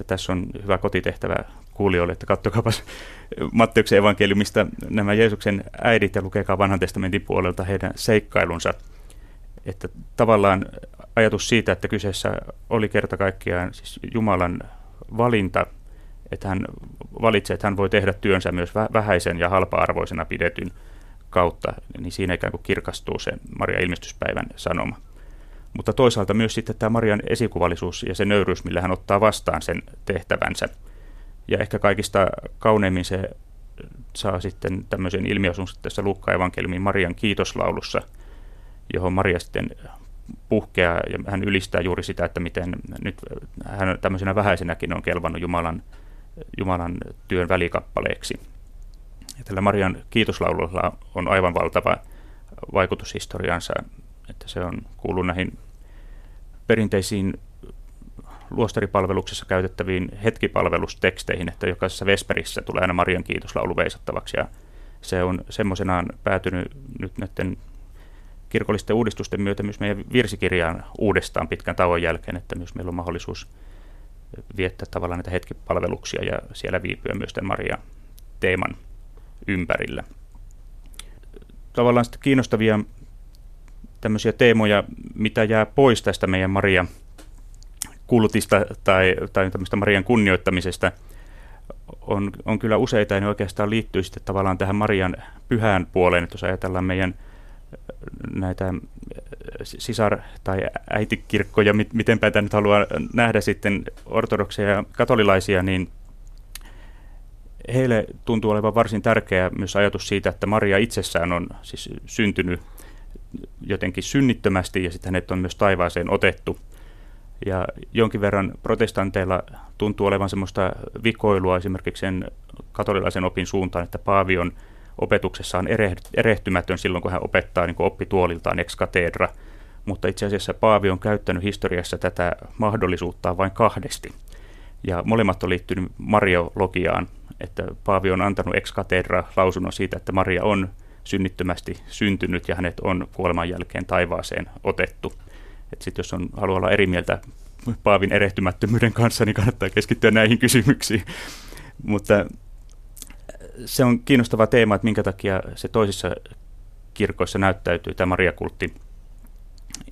Että tässä on hyvä kotitehtävä kuulijoille, että katsokaapas Matteuksen evankeliumista nämä Jeesuksen äidit ja lukekaa vanhan testamentin puolelta heidän seikkailunsa. Että tavallaan ajatus siitä, että kyseessä oli kerta kaikkiaan siis Jumalan valinta, että hän valitsee, että hän voi tehdä työnsä myös vähäisen ja halpa-arvoisena pidetyn kautta, niin siinä ikään kuin kirkastuu se Maria ilmestyspäivän sanoma. Mutta toisaalta myös sitten tämä Marian esikuvallisuus ja se nöyryys, millä hän ottaa vastaan sen tehtävänsä. Ja ehkä kaikista kauneimmin se saa sitten tämmöisen ilmiösun tässä Luukka evankeliumin Marian kiitoslaulussa, johon Maria sitten puhkeaa ja hän ylistää juuri sitä, että miten nyt hän tämmöisenä vähäisenäkin on kelvannut Jumalan, Jumalan työn välikappaleeksi. Ja tällä Marian kiitoslaululla on aivan valtava vaikutus historiansa, että se on kuullut näihin perinteisiin luostaripalveluksessa käytettäviin hetkipalvelusteksteihin, että jokaisessa Vesperissä tulee aina Marian kiitoslaulu veisattavaksi ja se on semmoisenaan päätynyt nyt näiden kirkollisten uudistusten myötä myös meidän virsikirjaan uudestaan pitkän tauon jälkeen, että myös meillä on mahdollisuus viettää tavallaan näitä hetkipalveluksia ja siellä viipyä myös tämän Maria teeman ympärillä. Tavallaan sitten kiinnostavia tämmöisiä teemoja, mitä jää pois tästä meidän Maria kultista tai, tai tämmöistä Marian kunnioittamisesta, on, on kyllä useita ja ne oikeastaan liittyy sitten tavallaan tähän Marian pyhään puoleen, että jos ajatellaan meidän näitä sisar- tai äitikirkkoja, miten päin nyt haluaa nähdä sitten ortodokseja ja katolilaisia, niin heille tuntuu olevan varsin tärkeä myös ajatus siitä, että Maria itsessään on siis syntynyt jotenkin synnittömästi ja sitten hänet on myös taivaaseen otettu. Ja jonkin verran protestanteilla tuntuu olevan semmoista vikoilua esimerkiksi sen katolilaisen opin suuntaan, että Paavi on opetuksessaan erehtymätön silloin, kun hän opettaa niin oppituoliltaan ex katedra, mutta itse asiassa Paavi on käyttänyt historiassa tätä mahdollisuutta vain kahdesti. Ja molemmat on liittynyt Mariologiaan, että Paavi on antanut ex katedra lausunnon siitä, että Maria on synnittömästi syntynyt ja hänet on kuoleman jälkeen taivaaseen otettu. Sitten jos on, haluaa olla eri mieltä Paavin erehtymättömyyden kanssa, niin kannattaa keskittyä näihin kysymyksiin. Mutta se on kiinnostava teema, että minkä takia se toisissa kirkoissa näyttäytyy tämä Maria-kultti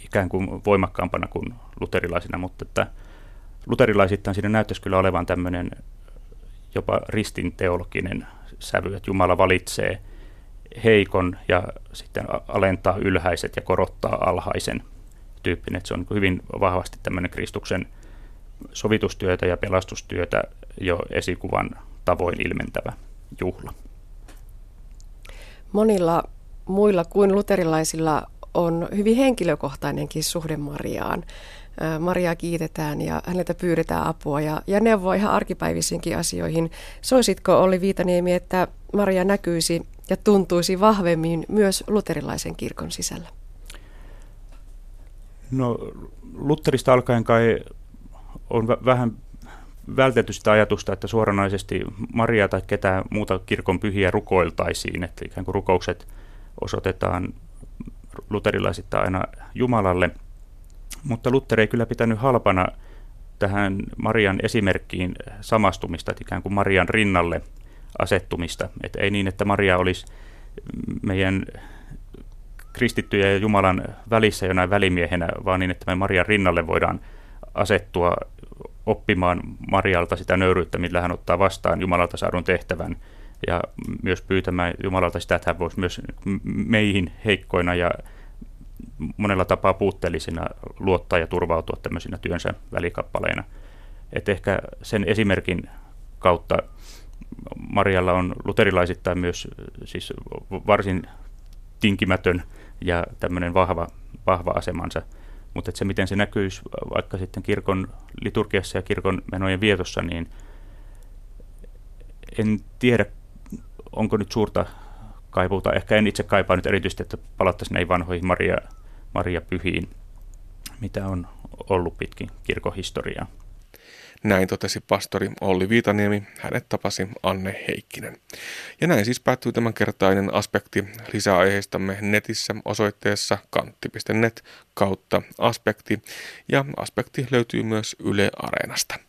ikään kuin voimakkaampana kuin luterilaisina, mutta että luterilaisittain siinä näyttäisi kyllä olevan tämmöinen jopa ristin teologinen sävy, että Jumala valitsee heikon ja sitten alentaa ylhäiset ja korottaa alhaisen tyyppinen. Että se on hyvin vahvasti tämmöinen Kristuksen sovitustyötä ja pelastustyötä jo esikuvan tavoin ilmentävä juhla. Monilla muilla kuin luterilaisilla on hyvin henkilökohtainenkin suhde Mariaan. Mariaa kiitetään ja häneltä pyydetään apua ja, ja neuvoa ihan arkipäivisinkin asioihin. Soisitko Olli Viitaniemi, että Maria näkyisi ja tuntuisi vahvemmin myös luterilaisen kirkon sisällä? No Lutterista alkaen kai on v- vähän vältetty sitä ajatusta, että suoranaisesti Maria tai ketään muuta kirkon pyhiä rukoiltaisiin, että ikään kuin rukoukset osoitetaan luterilaisittain aina Jumalalle. Mutta Luther ei kyllä pitänyt halpana tähän Marian esimerkkiin samastumista, että ikään kuin Marian rinnalle asettumista. Että ei niin, että Maria olisi meidän kristittyjä ja Jumalan välissä jonain välimiehenä, vaan niin, että me Marian rinnalle voidaan asettua oppimaan Marialta sitä nöyryyttä, millä hän ottaa vastaan Jumalalta saadun tehtävän ja myös pyytämään Jumalalta sitä, että hän voisi myös meihin heikkoina ja monella tapaa puutteellisina luottaa ja turvautua tämmöisinä työnsä välikappaleina. Et ehkä sen esimerkin kautta Marialla on luterilaisittain myös siis varsin tinkimätön ja tämmöinen vahva, vahva asemansa – mutta se, miten se näkyisi vaikka sitten kirkon liturgiassa ja kirkon menojen vietossa, niin En tiedä, onko nyt suurta kaipuuta. Ehkä en itse kaipaa nyt erityisesti, että palattaisiin näihin vanhoihin Maria, Maria Pyhiin, mitä on ollut pitkin kirkohistoriaa. Näin totesi pastori Olli Viitaniemi, hänet tapasi Anne Heikkinen. Ja näin siis päättyy tämänkertainen aspekti. Lisää aiheistamme netissä osoitteessa kantti.net kautta aspekti. Ja aspekti löytyy myös Yle Areenasta.